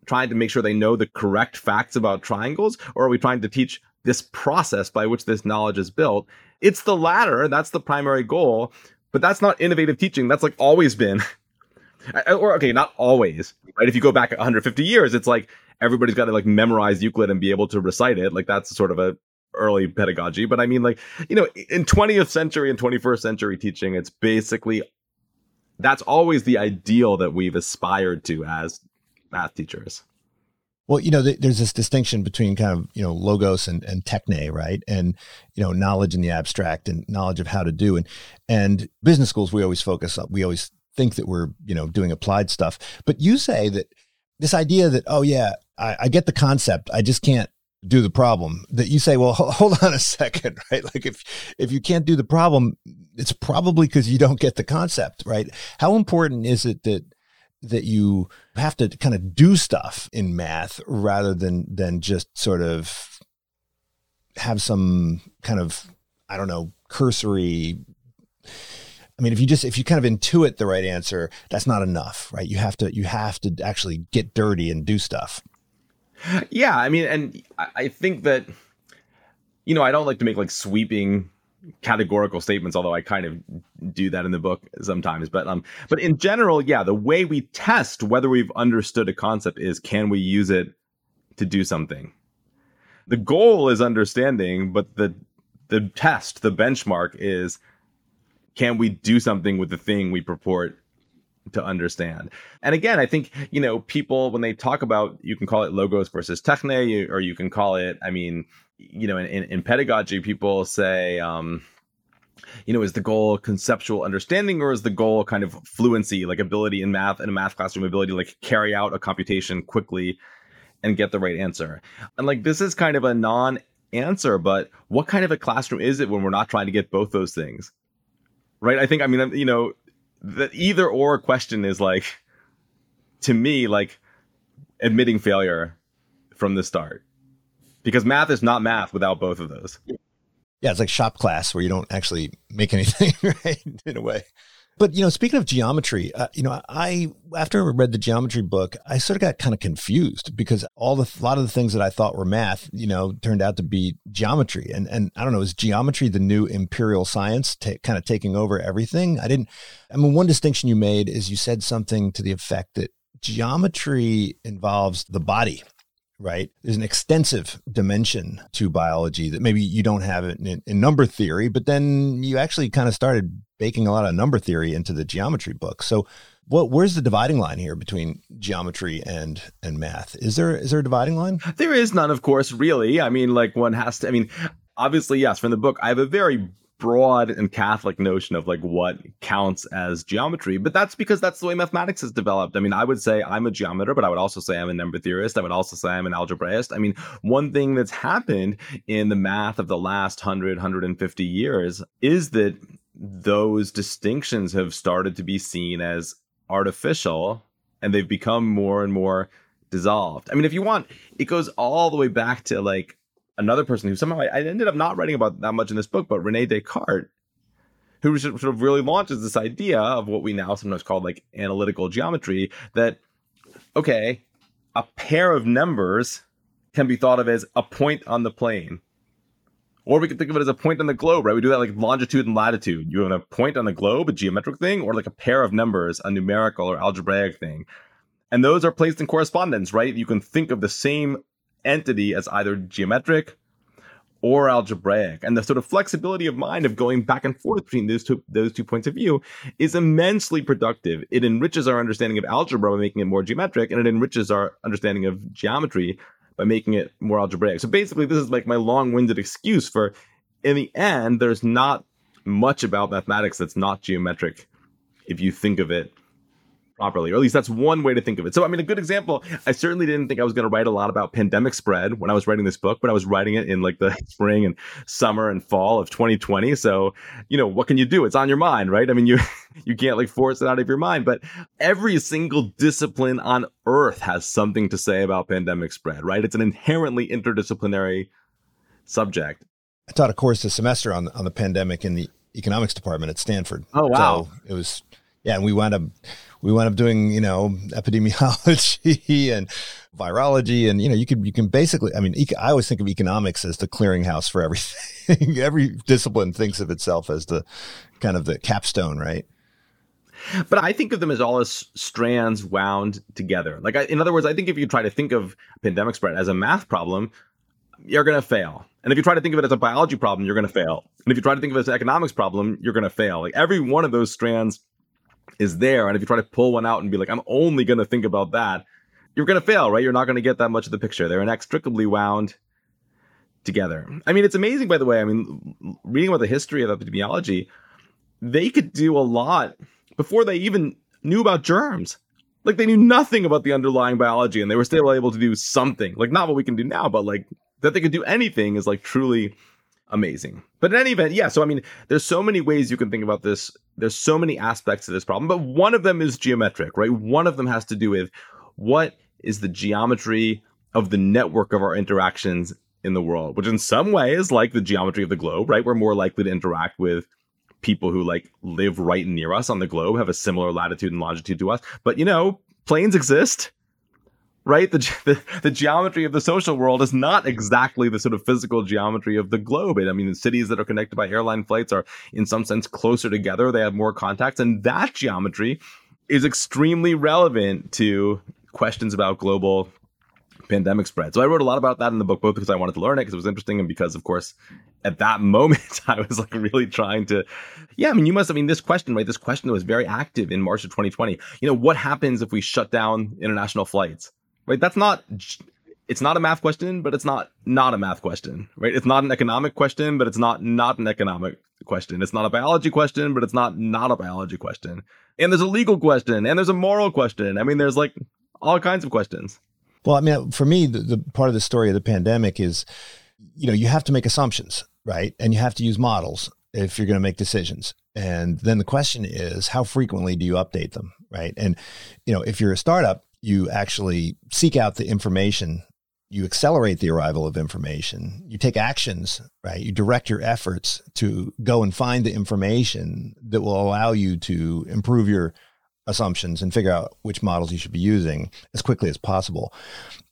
trying to make sure they know the correct facts about triangles or are we trying to teach this process by which this knowledge is built it's the latter. That's the primary goal. But that's not innovative teaching. That's like always been. or okay, not always, right? If you go back 150 years, it's like everybody's got to like memorize Euclid and be able to recite it. Like that's sort of a early pedagogy. But I mean, like, you know, in 20th century and 21st century teaching, it's basically that's always the ideal that we've aspired to as math teachers. Well, you know, th- there's this distinction between kind of, you know, logos and, and techne, right? And, you know, knowledge in the abstract and knowledge of how to do. And, and business schools, we always focus on, we always think that we're, you know, doing applied stuff. But you say that this idea that, oh, yeah, I, I get the concept, I just can't do the problem that you say well hold on a second right? Like if if you can't do the problem it's probably because you don't get the concept right? How important is it that that you have to kind of do stuff in math rather than than just sort of have some kind of I don't know cursory I mean if you just if you kind of intuit the right answer that's not enough right? You have to you have to actually get dirty and do stuff yeah I mean and I think that you know I don't like to make like sweeping categorical statements, although I kind of do that in the book sometimes. But um, but in general, yeah, the way we test whether we've understood a concept is can we use it to do something. The goal is understanding, but the the test, the benchmark is can we do something with the thing we purport to understand. And again, I think, you know, people, when they talk about, you can call it logos versus techne, or you can call it, I mean, you know, in, in, in pedagogy, people say, um, you know, is the goal conceptual understanding or is the goal kind of fluency, like ability in math in a math classroom, ability to like carry out a computation quickly and get the right answer? And like this is kind of a non answer, but what kind of a classroom is it when we're not trying to get both those things? Right? I think, I mean, you know, the either or question is like, to me, like admitting failure from the start because math is not math without both of those. Yeah, it's like shop class where you don't actually make anything, right? In a way. But you know, speaking of geometry, uh, you know, I after I read the geometry book, I sort of got kind of confused because all the a lot of the things that I thought were math, you know, turned out to be geometry. And and I don't know, is geometry the new imperial science, t- kind of taking over everything? I didn't. I mean, one distinction you made is you said something to the effect that geometry involves the body right? There's an extensive dimension to biology that maybe you don't have it in, in, number theory, but then you actually kind of started baking a lot of number theory into the geometry book. So, what where's the dividing line here between geometry and and math? Is there is there a dividing line? There is none, of course. Really, I mean, like one has to. I mean, obviously, yes. From the book, I have a very broad and Catholic notion of like what counts as geometry, but that's because that's the way mathematics has developed. I mean, I would say I'm a geometer, but I would also say I'm a number theorist. I would also say I'm an algebraist. I mean, one thing that's happened in the math of the last 100, 150 years is that those distinctions have started to be seen as artificial and they've become more and more dissolved. I mean, if you want, it goes all the way back to like another person who somehow I, ended up not writing about that much in this book, but Rene Descartes, who sort of really launches this idea of what we now sometimes call like analytical geometry that, okay, a pair of numbers can be thought of as a point on the plane Or we could think of it as a point on the globe, right? We do that like longitude and latitude. You have a point on the globe, a geometric thing, or like a pair of numbers, a numerical or algebraic thing. And those are placed in correspondence, right? You can think of the same entity as either geometric or algebraic. And the sort of flexibility of mind of going back and forth between those two those two points of view is immensely productive. It enriches our understanding of algebra by making it more geometric, and it enriches our understanding of geometry by making it more algebraic. So basically, this is like my long-winded excuse for in the end, there's not much about mathematics that's not geometric if you think of it properly, or at least that's one way to think of it. So, I mean, a good example, I certainly didn't think I was going to write a lot about pandemic spread when I was writing this book, but I was writing it in like the spring and summer and fall of 2020. So, you know, what can you do? It's on your mind, right? I mean, you you can't like force it out of your mind, but every single discipline on earth has something to say about pandemic spread, right? It's an inherently interdisciplinary subject. I taught a course this semester on on the pandemic in the economics department at Stanford. Oh wow. So it was yeah, and we wound up we wound up doing you know epidemiology and virology and you know you can you can basically I mean I always think of economics as the clearinghouse for everything. Every discipline thinks of itself as the kind of the capstone, right? But I think of them as all as strands wound together. Like, I, in other words, I think if you try to think of pandemic spread as a math problem, you're going to fail. And if you try to think of it as a biology problem, you're going to fail. And if you try to think of it as an economics problem, you're going to fail. Like every one of those strands is there. And if you try to pull one out and be like, I'm only going to think about that, you're going to fail, right? You're not going to get that much of the picture. They're inextricably wound together. I mean, it's amazing, by the way. I mean, reading about the history of epidemiology, they could do a lot before they even knew about germs. Like they knew nothing about the underlying biology and they were still able to do something. Like not what we can do now, but like that they could do anything is like truly amazing. But in any event, yeah, so I mean, there's so many ways you can think about this. There's so many aspects to this problem, but one of them is geometric, right? One of them has to do with what is the geometry of the network of our interactions in the world, which in some ways, is like the geometry of the globe, right? We're more likely to interact with people who like live right near us on the globe, have a similar latitude and longitude to us. But you know, planes exist right? The, the, the geometry of the social world is not exactly the sort of physical geometry of the globe. And I mean, the cities that are connected by airline flights are in some sense closer together. They have more contacts, and that geometry is extremely relevant to questions about global pandemic spread. So I wrote a lot about that in the book, both because I wanted to learn it because it was interesting, and because, of course, at that moment I was like really trying to, yeah. I mean, you must. I mean, this question, right? This question was very active in March of 2020. You know, what happens if we shut down international flights? Right? That's not it's not a math question, but it's not not a math question, right? It's not an economic question, but it's not not an economic question. It's not a biology question, but it's not not a biology question. And there's a legal question, and there's a moral question. I mean, there's like all kinds of questions. Well, I mean, for me, the, the part of the story of the pandemic is, you know, you have to make assumptions, right? And you have to use models if you're going to make decisions. And then the question is, how frequently do you update them, right? And you know, if you're a startup, you actually seek out the information you accelerate the arrival of information you take actions right? You direct your efforts to go and find the information that will allow you to improve your assumptions and figure out which models you should be using as quickly as possible.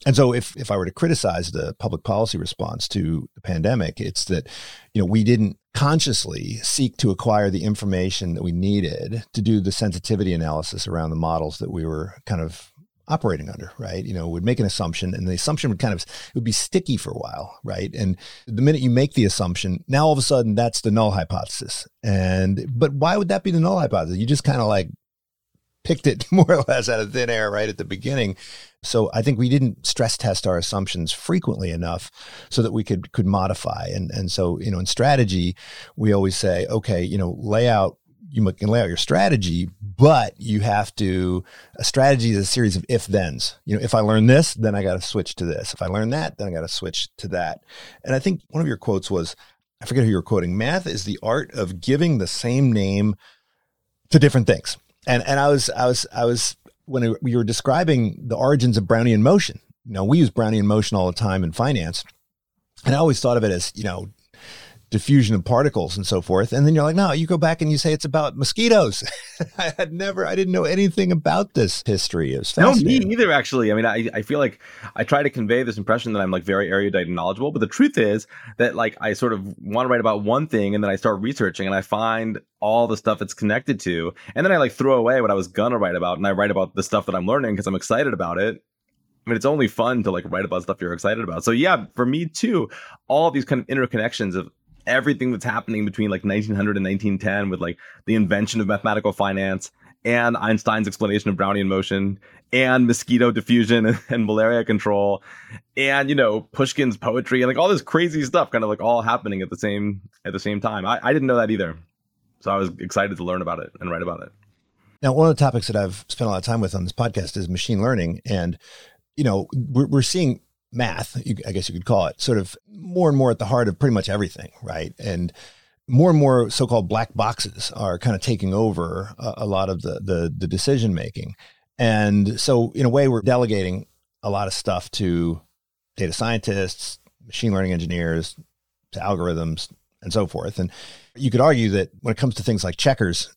And so if if i were to criticize the public policy response to the pandemic it's that you know we didn't consciously seek to acquire the information that we needed to do the sensitivity analysis around the models that we were kind of operating under, right? You know, would make an assumption and the assumption would kind of it would be sticky for a while, right? And the minute you make the assumption, now all of a sudden that's the null hypothesis. And but why would that be the null hypothesis? You just kind of like picked it more or less out of thin air right at the beginning. So I think we didn't stress test our assumptions frequently enough so that we could could modify. And and so, you know, in strategy, we always say, okay, you know, lay out you can lay out your strategy, but you have to a strategy is a series of if thens. You know, if I learn this, then I got to switch to this. If I learn that, then I got to switch to that. And I think one of your quotes was, I forget who you were quoting. Math is the art of giving the same name to different things. And and I was I was I was when we were describing the origins of Brownian motion. You know, we use Brownian motion all the time in finance, and I always thought of it as you know diffusion of particles and so forth. And then you're like, no, you go back and you say it's about mosquitoes. I had never, I didn't know anything about this history. It was no, me either, actually. I mean, I, I feel like I try to convey this impression that I'm like very erudite and knowledgeable, but the truth is that like I sort of want to write about one thing and then I start researching and I find all the stuff it's connected to. And then I like throw away what I was gonna write about and I write about the stuff that I'm learning because I'm excited about it. I mean, it's only fun to like write about stuff you're excited about. So yeah, for me too, all these kind of interconnections of everything that's happening between like 1900 and 1910 with like the invention of mathematical finance and Einstein's explanation of Brownian motion and mosquito diffusion and, malaria control and you know Pushkin's poetry and like all this crazy stuff kind of like all happening at the same at the same time. I, I didn't know that either. So I was excited to learn about it and write about it. Now, one of the topics that I've spent a lot of time with on this podcast is machine learning. And, you know, we're, we're seeing math, I guess you could call it, sort of more and more at the heart of pretty much everything, right? And more and more so-called black boxes are kind of taking over a, a lot of the, the the decision making, and so in a way, we're delegating a lot of stuff to data scientists, machine learning engineers, to algorithms, and so forth. And you could argue that when it comes to things like checkers,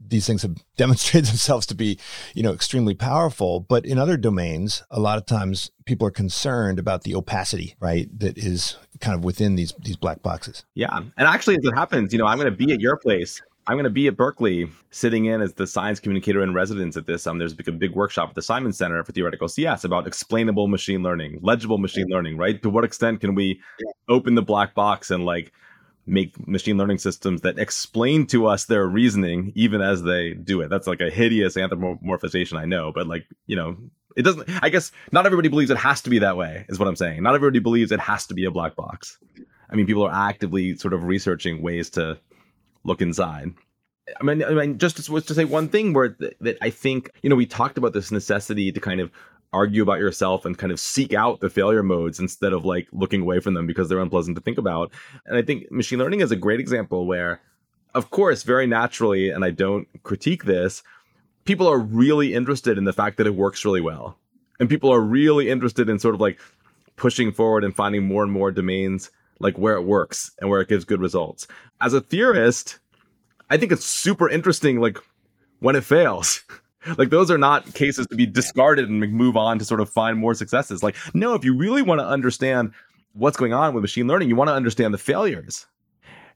these things have demonstrated themselves to be, you know, extremely powerful. But in other domains, a lot of times people are concerned about the opacity, right, that is kind of within these these black boxes. Yeah, and actually, as it happens, you know, I'm going to be at your place. I'm going to be at Berkeley, sitting in as the science communicator in residence at this. Um, there's a big workshop at the Simons Center for Theoretical CS about explainable machine learning, legible machine learning. Right? To what extent can we open the black box and like make machine learning systems that explain to us their reasoning even as they do it. That's like a hideous anthropomorphization, I know, but like, you know, it doesn't, I guess not everybody believes it has to be that way, is what I'm saying. Not everybody believes it has to be a black box. I mean, people are actively sort of researching ways to look inside. I mean, I mean, just to, to say one thing where th- that I think, you know, we talked about this necessity to kind of argue about yourself and kind of seek out the failure modes instead of like looking away from them because they're unpleasant to think about. And I think machine learning is a great example where, of course, very naturally, and I don't critique this, people are really interested in the fact that it works really well. And people are really interested in sort of like pushing forward and finding more and more domains like where it works and where it gives good results. As a theorist, I think it's super interesting like when it fails. like those are not cases to be discarded and move on to sort of find more successes. Like, no, if you really want to understand what's going on with machine learning, you want to understand the failures.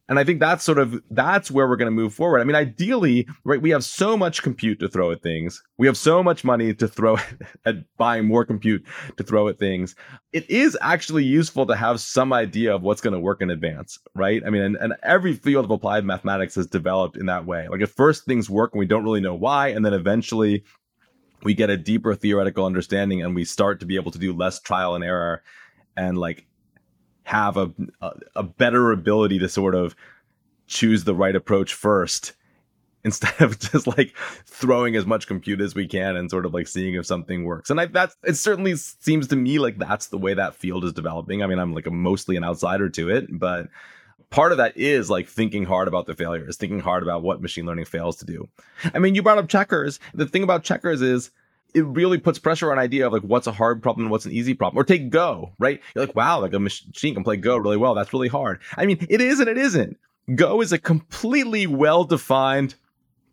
And I think that's sort of that's where we're going to move forward. I mean, ideally, right, we have so much compute to throw at things. We have so much money to throw at buying more compute to throw at things. It is actually useful to have some idea of what's going to work in advance, right? I mean, and, and every field of applied mathematics is developed in that way. Like at first things work and we don't really know why, and then eventually we get a deeper theoretical understanding and we start to be able to do less trial and error and like have a, a, a better ability to sort of choose the right approach first instead of just like throwing as much compute as we can and sort of like seeing if something works. And I that's it certainly seems to me like that's the way that field is developing. I mean, I'm like a mostly an outsider to it, but part of that is like thinking hard about the failures, thinking hard about what machine learning fails to do. I mean, you brought up checkers. The thing about checkers is it really puts pressure on idea of like what's a hard problem and what's an easy problem. Or take Go, right? You're like, wow, like a machine can play Go really well. That's really hard. I mean, it is and it isn't. Go is a completely well defined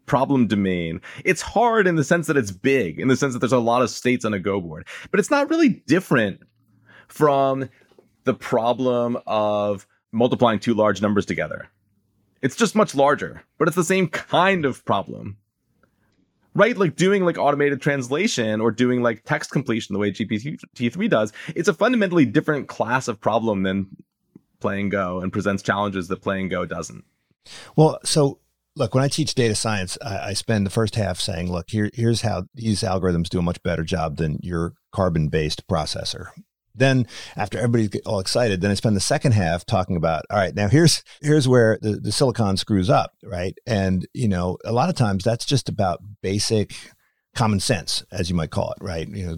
problem domain. It's hard in the sense that it's big, in the sense that there's a lot of states on a Go board, but it's not really different from the problem of multiplying two large numbers together. It's just much larger, but it's the same kind of problem right? Like doing like automated translation or doing like text completion the way GPT-3 does, it's a fundamentally different class of problem than playing Go and presents challenges that playing Go doesn't. Well, so look, when I teach data science, I, I spend the first half saying, look, here, here's how these algorithms do a much better job than your carbon based processor. Then after everybody's all excited, then I spend the second half talking about, all right, now here's here's where the, the silicon screws up, right? And you know, a lot of times that's just about basic common sense, as you might call it, right? You know,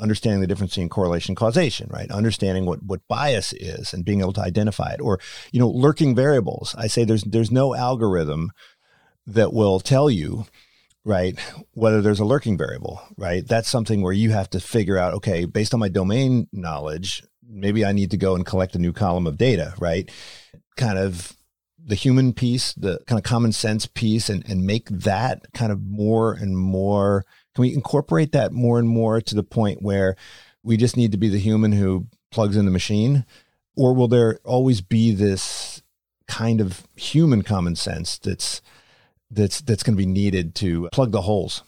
understanding the difference between correlation causation, right? Understanding what what bias is and being able to identify it, or you know, lurking variables. I say there's there's no algorithm that will tell you right? Whether there's a lurking variable, right? That's something where you have to figure out, okay, based on my domain knowledge, maybe I need to go and collect a new column of data, right? Kind of the human piece, the kind of common sense piece, and, and make that kind of more and more? Can we incorporate that more and more to the point where we just need to be the human who plugs in the machine? Or will there always be this kind of human common sense that's that's that's going to be needed to plug the holes?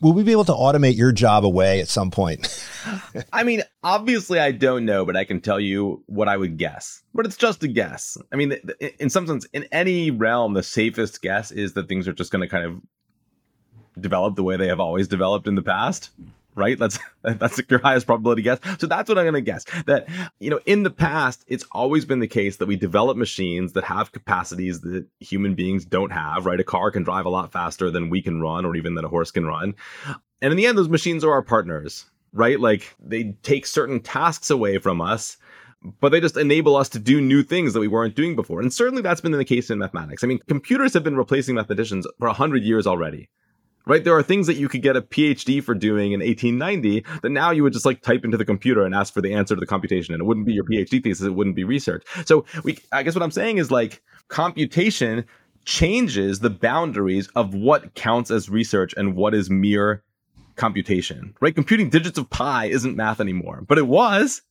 Will we be able to automate your job away at some point? I mean, obviously, I don't know, but I can tell you what I would guess. But it's just a guess. I mean, in some sense, in any realm, the safest guess is that things are just going to kind of develop the way they have always developed in the past right? That's that's your highest probability guess. So that's what I'm going to guess. That you know, in the past, it's always been the case that we develop machines that have capacities that human beings don't have. Right? A car can drive a lot faster than we can run, or even than a horse can run. And in the end, those machines are our partners, right? Like they take certain tasks away from us. But they just enable us to do new things that we weren't doing before. And certainly that's been the case in mathematics. I mean, computers have been replacing mathematicians for 100 years already right? There are things that you could get a PhD for doing in 1890 that now you would just like type into the computer and ask for the answer to the computation, and it wouldn't be your PhD thesis, it wouldn't be research. So we, I guess what I'm saying is like computation changes the boundaries of what counts as research and what is mere computation, right? Computing digits of pi isn't math anymore, but it was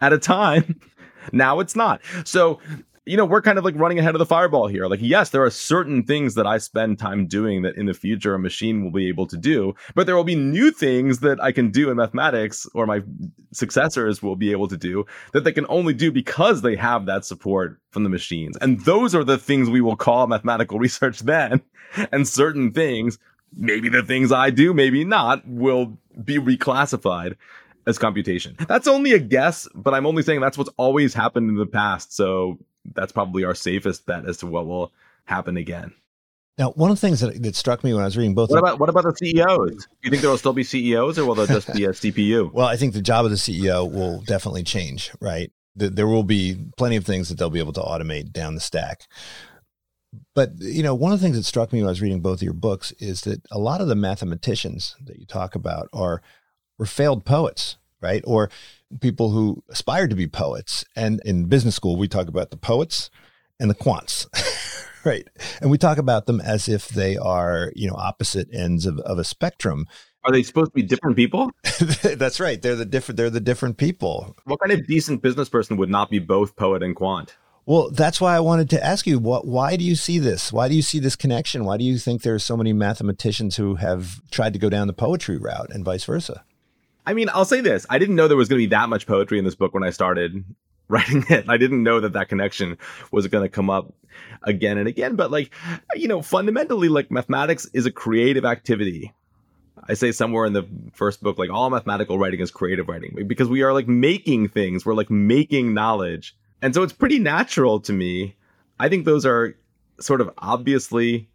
at a time. Now it's not. So you know, we're kind of like running ahead of the fireball here. Like, yes, there are certain things that I spend time doing that in the future a machine will be able to do, but there will be new things that I can do in mathematics or my successors will be able to do that they can only do because they have that support from the machines. And those are the things we will call mathematical research then. And certain things, maybe the things I do, maybe not, will be reclassified as computation. That's only a guess, but I'm only saying that's what's always happened in the past. So that's probably our safest bet as to what will happen again. Now, one of the things that, that struck me when I was reading both. What about what about the CEOs? Do you think there will still be CEOs, or will there just be a CPU? well, I think the job of the CEO will definitely change. Right, there will be plenty of things that they'll be able to automate down the stack. But you know, one of the things that struck me when I was reading both of your books is that a lot of the mathematicians that you talk about are were failed poets, right? Or people who aspired to be poets. And in business school, we talk about the poets and the quants. right. And we talk about them as if they are, you know, opposite ends of, of a spectrum. Are they supposed to be different people? That's right. They're the different they're the different people. What kind of decent business person would not be both poet and quant? Well, that's why I wanted to ask you what why do you see this? Why do you see this connection? Why do you think there are so many mathematicians who have tried to go down the poetry route and vice versa? I mean, I'll say this: I didn't know there was going to be that much poetry in this book when I started writing it. I didn't know that that connection was going to come up again and again. But like, you know, fundamentally, like mathematics is a creative activity. I say somewhere in the first book, like all mathematical writing is creative writing because we are like making things. We're like making knowledge. And so it's pretty natural to me. I think those are sort of obviously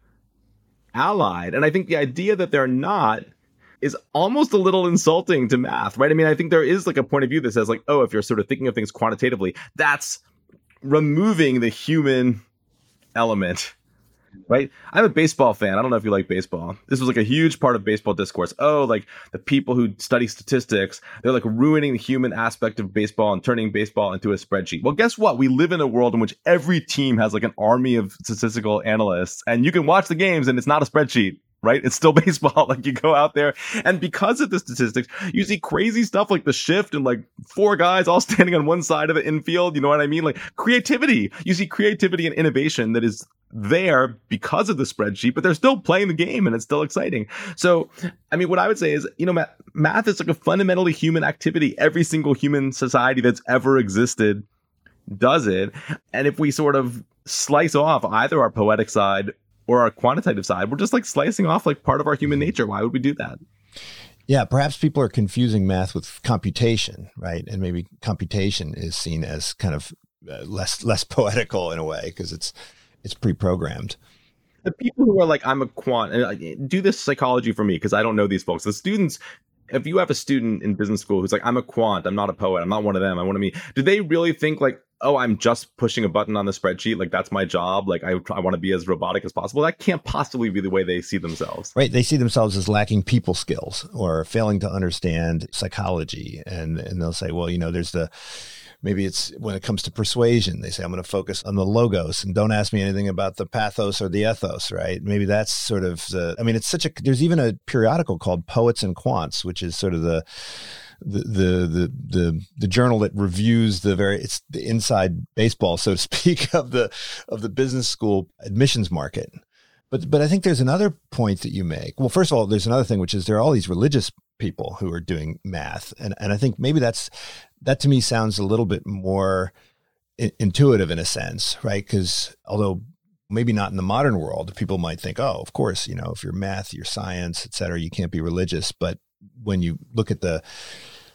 allied. And I think the idea that they're not is almost a little insulting to math, right? I mean, I think there is like a point of view that says like, oh, if you're sort of thinking of things quantitatively, that's removing the human element. Right? I'm a baseball fan. I don't know if you like baseball. This was like a huge part of baseball discourse. Oh, like the people who study statistics, they're like ruining the human aspect of baseball and turning baseball into a spreadsheet. Well, guess what? We live in a world in which every team has like an army of statistical analysts, and you can watch the games and it's not a spreadsheet right? It's still baseball. Like you go out there, and because of the statistics, you see crazy stuff like the shift and like four guys all standing on one side of the infield. You know what I mean? Like creativity. You see creativity and innovation that is there because of the spreadsheet, but they're still playing the game and it's still exciting. So, I mean, what I would say is, you know, math, math is like a fundamentally human activity. Every single human society that's ever existed does it. And if we sort of slice off either our poetic side or our quantitative side. We're just like slicing off like part of our human nature. Why would we do that? Yeah, perhaps people are confusing math with computation, right? And maybe computation is seen as kind of uh, less less poetical in a way because it's it's pre-programmed. The people who are like, I'm a quant, do this psychology for me because I don't know these folks. The students if you have a student in business school who's like, I'm a quant, I'm not a poet, I'm not one of them, I want to be, do they really think like, oh, I'm just pushing a button on the spreadsheet. Like that's my job. Like I, I want to be as robotic as possible. That can't possibly be the way they see themselves. Right. They see themselves as lacking people skills or failing to understand psychology. And, and they'll say, well, you know, there's the, maybe it's when it comes to persuasion, they say, I'm going to focus on the logos and don't ask me anything about the pathos or the ethos, right? Maybe that's sort of the, I mean, it's such a, there's even a periodical called Poets and Quants, which is sort of the, the, the the the journal that reviews the very it's the inside baseball so to speak of the of the business school admissions market but but I think there's another point that you make. Well, first of all, there's another thing which is there are all these religious people who are doing math, and and I think maybe that's that to me sounds a little bit more intuitive in a sense, right? Because although maybe not in the modern world, people might think, oh, of course, you know, if you're math, you're science, et cetera, you can't be religious. But when you look at the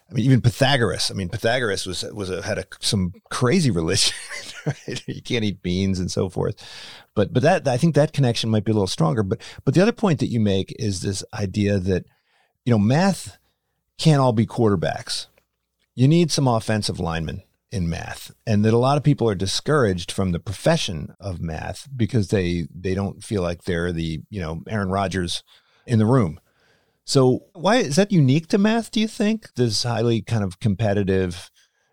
I mean, even Pythagoras. I mean, Pythagoras was was a, had a, some crazy religion. Right? You can't eat beans and so forth. But but that I think that connection might be a little stronger. But but the other point that you make is this idea that you know math can't all be quarterbacks. You need some offensive linemen in math, and that a lot of people are discouraged from the profession of math because they they don't feel like they're the you know Aaron Rodgers in the room so why is that unique to math, do you think? This highly kind of competitive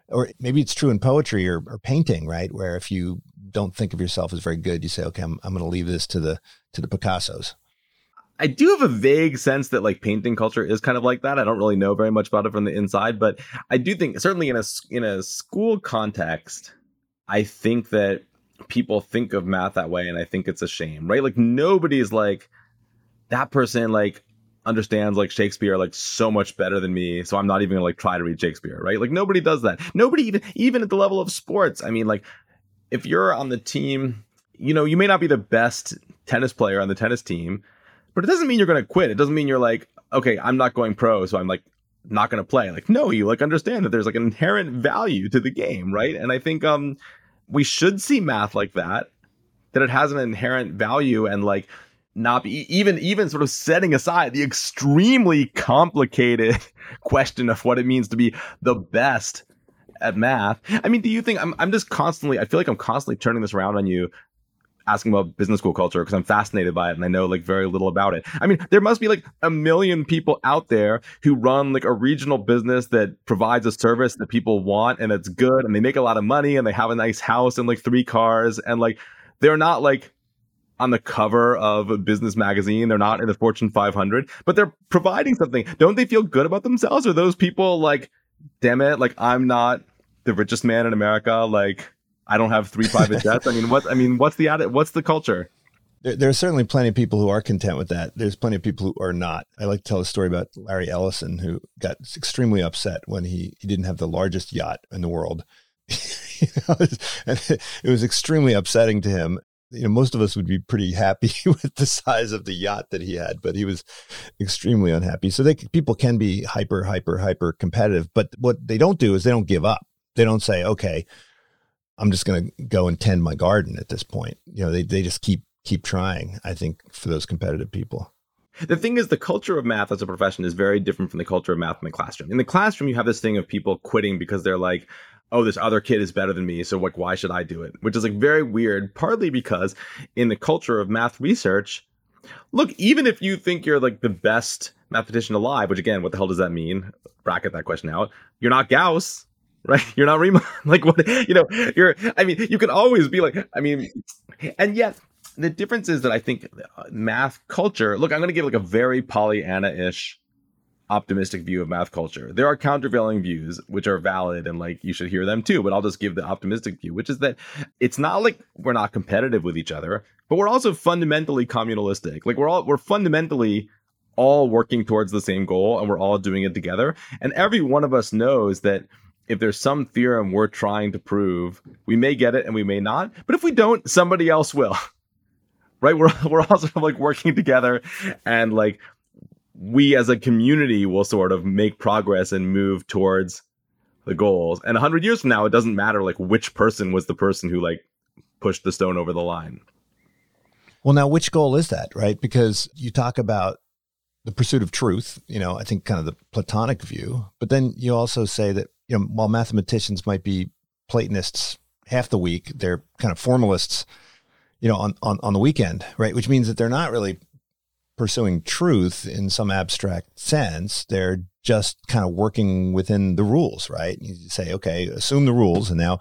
or maybe it's true in poetry or, or painting, right? Where if you don't think of yourself as very good, you say, okay, I'm, I'm going to leave this to the to the Picassos. I do have a vague sense that like painting culture is kind of like that. I don't really know very much about it from the inside, but I do think certainly in a in a school context, I think that people think of math that way, and I think it's a shame, right? Like nobody's like that person like understands like Shakespeare like so much better than me, so I'm not even gonna like try to read Shakespeare, right? Like nobody does that. Nobody even even at the level of sports. I mean, like if you're on the team, you know, you may not be the best tennis player on the tennis team, but it doesn't mean you're gonna quit. It doesn't mean you're like, okay, I'm not going pro, so I'm like not gonna play. Like, no, you like understand that there's like an inherent value to the game, right? And I think um we should see math like that, that it has an inherent value and like not be even even sort of setting aside the extremely complicated question of what it means to be the best at math. I mean, do you think I'm I'm just constantly I feel like I'm constantly turning this around on you asking about business school culture because I'm fascinated by it and I know like very little about it. I mean, there must be like a million people out there who run like a regional business that provides a service that people want and it's good and they make a lot of money and they have a nice house and like three cars and like they're not like on the cover of a business magazine. They're not in the Fortune 500, but they're providing something. Don't they feel good about themselves? Are those people like, damn it, like I'm not the richest man in America. Like I don't have three private jets. I mean, what? I mean, what's the what's the culture? There, there, are certainly plenty of people who are content with that. There's plenty of people who are not. I like to tell a story about Larry Ellison, who got extremely upset when he, he didn't have the largest yacht in the world. you know, and it was extremely upsetting to him you know, most of us would be pretty happy with the size of the yacht that he had, but he was extremely unhappy. So they people can be hyper, hyper, hyper competitive, but what they don't do is they don't give up. They don't say, okay, I'm just going to go and tend my garden at this point. You know, they they just keep keep trying. I think for those competitive people. The thing is, the culture of math as a profession is very different from the culture of math in the classroom. In the classroom, you have this thing of people quitting because they're like, oh, this other kid is better than me, so like why should I do it? Which is like very weird, partly because in the culture of math research, look, even if you think you're like the best mathematician alive, which again, what the hell does that mean? Bracket that question out. You're not Gauss, right? You're not Riemann. like what you know, you're I mean, you can always be like, I mean, and yet the difference is that I think uh, math culture, look, I'm gonna give like a very Pollyanna-ish optimistic view of math culture. There are countervailing views which are valid and like you should hear them too, but I'll just give the optimistic view, which is that it's not like we're not competitive with each other, but we're also fundamentally communalistic. Like we're all we're fundamentally all working towards the same goal and we're all doing it together. And every one of us knows that if there's some theorem we're trying to prove, we may get it and we may not. But if we don't, somebody else will. right? We're we're also like working together and like we as a community will sort of make progress and move towards the goals. And 100 years from now, it doesn't matter like which person was the person who like pushed the stone over the line. Well, now which goal is that, right? Because you talk about the pursuit of truth, you know, I think kind of the Platonic view, but then you also say that, you know, while mathematicians might be Platonists half the week, they're kind of formalists, you know, on, on, on the weekend, right? Which means that they're not really pursuing truth in some abstract sense. They're just kind of working within the rules, right? You say, okay, assume the rules, and now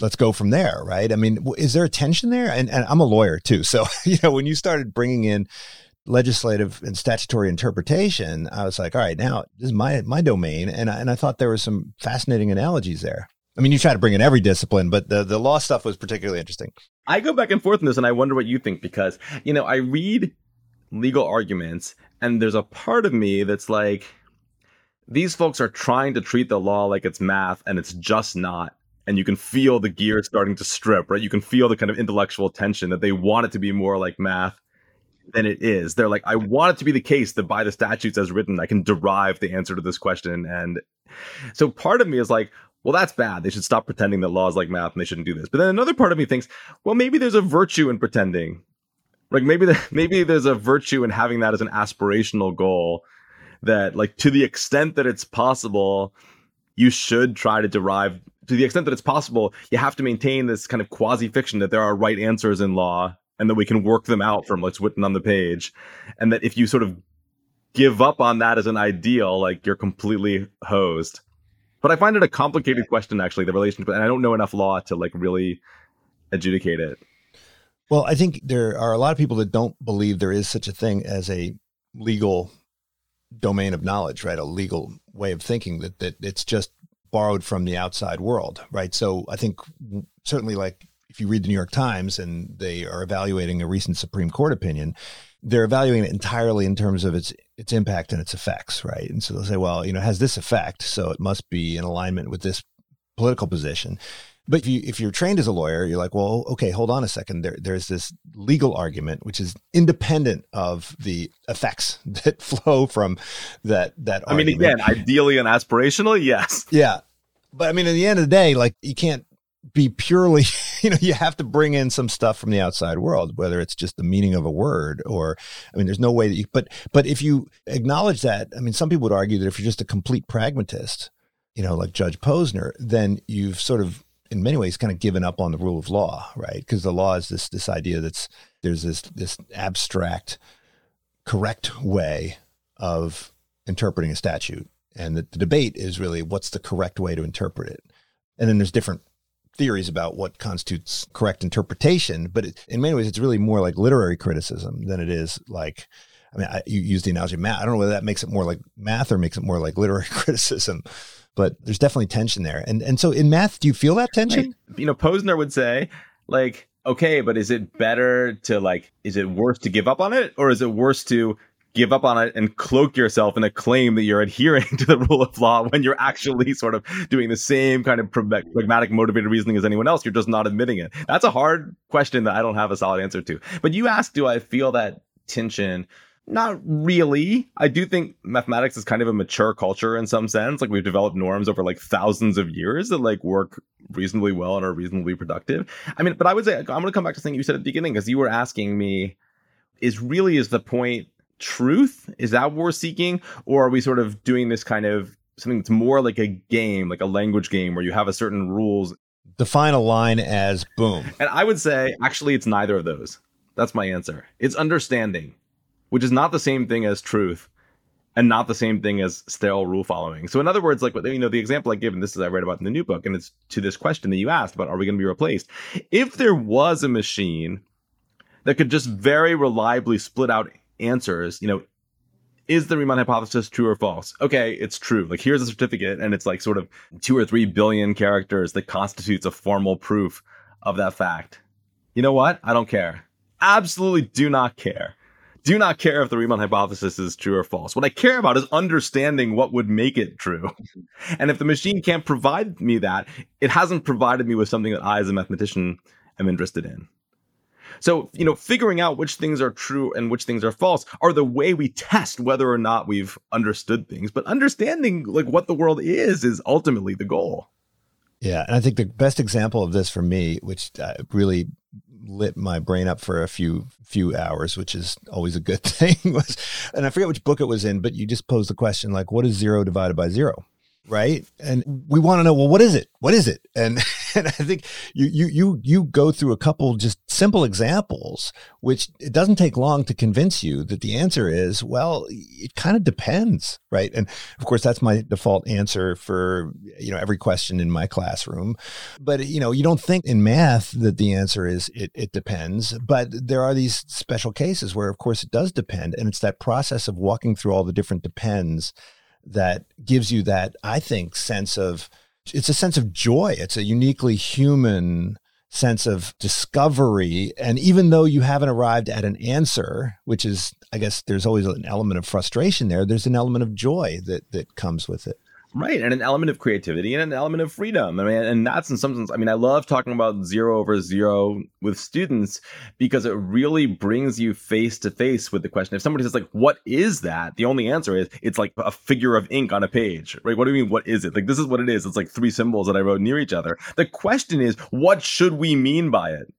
let's go from there, right? I mean, is there a tension there? And, and I'm a lawyer too, so you know, when you started bringing in legislative and statutory interpretation, I was like, all right, now this is my my domain, and I, and I thought there were some fascinating analogies there. I mean, you try to bring in every discipline, but the the law stuff was particularly interesting. I go back and forth in this, and I wonder what you think because you know I read legal arguments, and there's a part of me that's like, these folks are trying to treat the law like it's math, and it's just not. And you can feel the gears starting to strip, right? You can feel the kind of intellectual tension that they want it to be more like math than it is. They're like, I want it to be the case that by the statutes as written, I can derive the answer to this question. And so part of me is like, well, that's bad. They should stop pretending that law is like math and they shouldn't do this. But then another part of me thinks, well, maybe there's a virtue in pretending. Like maybe the, maybe there's a virtue in having that as an aspirational goal that like to the extent that it's possible, you should try to derive to the extent that it's possible, you have to maintain this kind of quasi fiction that there are right answers in law and that we can work them out from what's written on the page. And that if you sort of give up on that as an ideal, like you're completely hosed. But I find it a complicated question, actually, the relationship, and I don't know enough law to like really adjudicate it. Well, I think there are a lot of people that don't believe there is such a thing as a legal domain of knowledge, right? A legal way of thinking that that it's just borrowed from the outside world, right? So I think certainly like if you read the New York Times and they are evaluating a recent Supreme Court opinion, they're evaluating it entirely in terms of its its impact and its effects, right? And so they'll say, well, you know, has this effect, so it must be in alignment with this political position. But if you if you're trained as a lawyer, you're like, well, okay, hold on a second. There there's this legal argument which is independent of the effects that flow from that that. I mean, again, ideally and aspirationally, yes. Yeah, but I mean, at the end of the day, like you can't be purely, you know, you have to bring in some stuff from the outside world, whether it's just the meaning of a word or, I mean, there's no way that you, but, but if you acknowledge that, I mean, some people would argue that if you're just a complete pragmatist, you know, like Judge Posner, then you've sort of, in many ways, kind of given up on the rule of law, right? Because the law is this, this idea that's, there's this, this abstract, correct way of interpreting a statute. And the, the debate is really what's the correct way to interpret it. And then there's different theories about what constitutes correct interpretation, but it, in many ways, it's really more like literary criticism than it is like. I mean, I, you use the analogy of math. I don't know whether that makes it more like math or makes it more like literary criticism, but there's definitely tension there. And and so in math, do you feel that tension? Like, you know, Posner would say, like, okay, but is it better to like, is it worse to give up on it, or is it worse to give up on it and cloak yourself in a claim that you're adhering to the rule of law when you're actually sort of doing the same kind of pragmatic motivated reasoning as anyone else. You're just not admitting it. That's a hard question that I don't have a solid answer to. But you asked, do I feel that tension? Not really. I do think mathematics is kind of a mature culture in some sense. Like we've developed norms over like thousands of years that like work reasonably well and are reasonably productive. I mean, but I would say I'm going to come back to something you said at the beginning because you were asking me is really is the point truth? Is that what we're seeking? Or are we sort of doing this kind of something that's more like a game, like a language game where you have a certain rules? Define a line as boom. And I would say actually it's neither of those. That's my answer. It's understanding, which is not the same thing as truth and not the same thing as sterile rule following. So in other words, like you know, the example I give, and this is I read about in the new book, and it's to this question that you asked about are we going to be replaced? If there was a machine that could just very reliably split out answers, you know, is the Riemann hypothesis true or false? Okay, it's true. Like here's a certificate and it's like sort of two or three billion characters that constitutes a formal proof of that fact. You know what? I don't care. Absolutely do not care. Do not care if the Riemann hypothesis is true or false. What I care about is understanding what would make it true. and if the machine can't provide me that, it hasn't provided me with something that I as a mathematician am interested in. So, you know, figuring out which things are true and which things are false are the way we test whether or not we've understood things. But understanding like what the world is is ultimately the goal. Yeah, and I think the best example of this for me, which uh, really lit my brain up for a few few hours, which is always a good thing, was, and I forget which book it was in, but you just posed the question like, what is zero divided by zero? right? And we want to know, well, what is it? What is it? And And I think you you you you go through a couple just simple examples, which it doesn't take long to convince you that the answer is well, it kind of depends, right? And of course, that's my default answer for you know every question in my classroom. But you know, you don't think in math that the answer is it it depends, but there are these special cases where, of course, it does depend, and it's that process of walking through all the different depends that gives you that I think sense of it's a sense of joy. It's a uniquely human sense of discovery. And even though you haven't arrived at an answer, which is, I guess, there's always an element of frustration there, there's an element of joy that, that comes with it. Right, and an element of creativity and an element of freedom. I mean, and that's in some sense. I mean, I love talking about zero over zero with students because it really brings you face to face with the question. If somebody says like, "What is that?" The only answer is it's like a figure of ink on a page, right? What do you mean? What is it? Like this is what it is. It's like three symbols that I wrote near each other. The question is, what should we mean by it?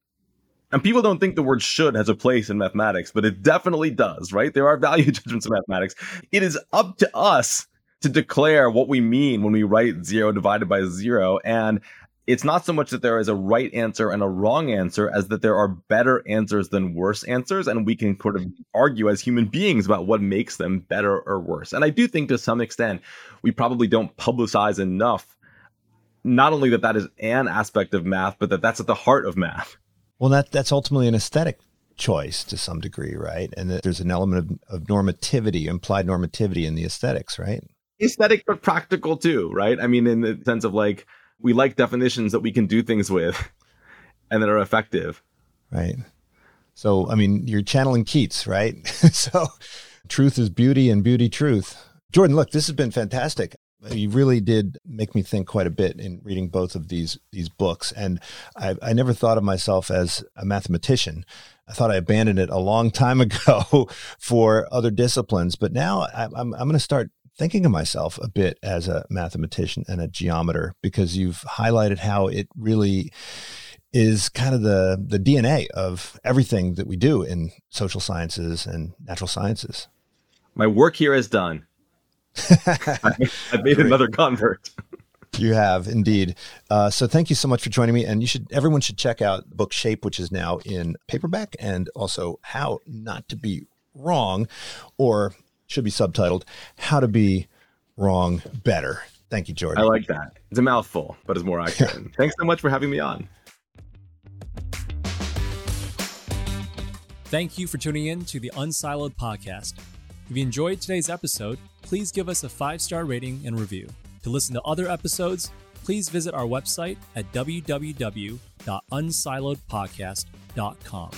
And people don't think the word should has a place in mathematics, but it definitely does, right? There are value judgments in mathematics. It is up to us to declare what we mean when we write zero divided by zero. And it's not so much that there is a right answer and a wrong answer as that there are better answers than worse answers. And we can sort of argue as human beings about what makes them better or worse. And I do think to some extent, we probably don't publicize enough, not only that that is an aspect of math, but that that's at the heart of math. Well, that that's ultimately an aesthetic choice to some degree, right? And that there's an element of, of normativity, implied normativity in the aesthetics, right? Aesthetic but practical too, right? I mean, in the sense of like we like definitions that we can do things with and that are effective. Right. So, I mean, you're channeling Keats, right? so, truth is beauty and beauty truth. Jordan, look, this has been fantastic. You really did make me think quite a bit in reading both of these these books, and I, I never thought of myself as a mathematician. I thought I abandoned it a long time ago for other disciplines, but now I'm I'm, I'm going to start thinking of myself a bit as a mathematician and a geometer because you've highlighted how it really is kind of the the DNA of everything that we do in social sciences and natural sciences. My work here is done. I've made another convert. you have indeed. Uh, so thank you so much for joining me. And you should everyone should check out book Shape, which is now in paperback, and also How Not to Be Wrong, or should be subtitled How to Be Wrong Better. Thank you, Jordan. I like that. It's a mouthful, but it's more accurate. Thanks so much for having me on. Thank you for tuning in to the Unsiloed podcast. If you enjoyed today's episode, please give us a five star rating and review. To listen to other episodes, please visit our website at www.unsiloedpodcast.com.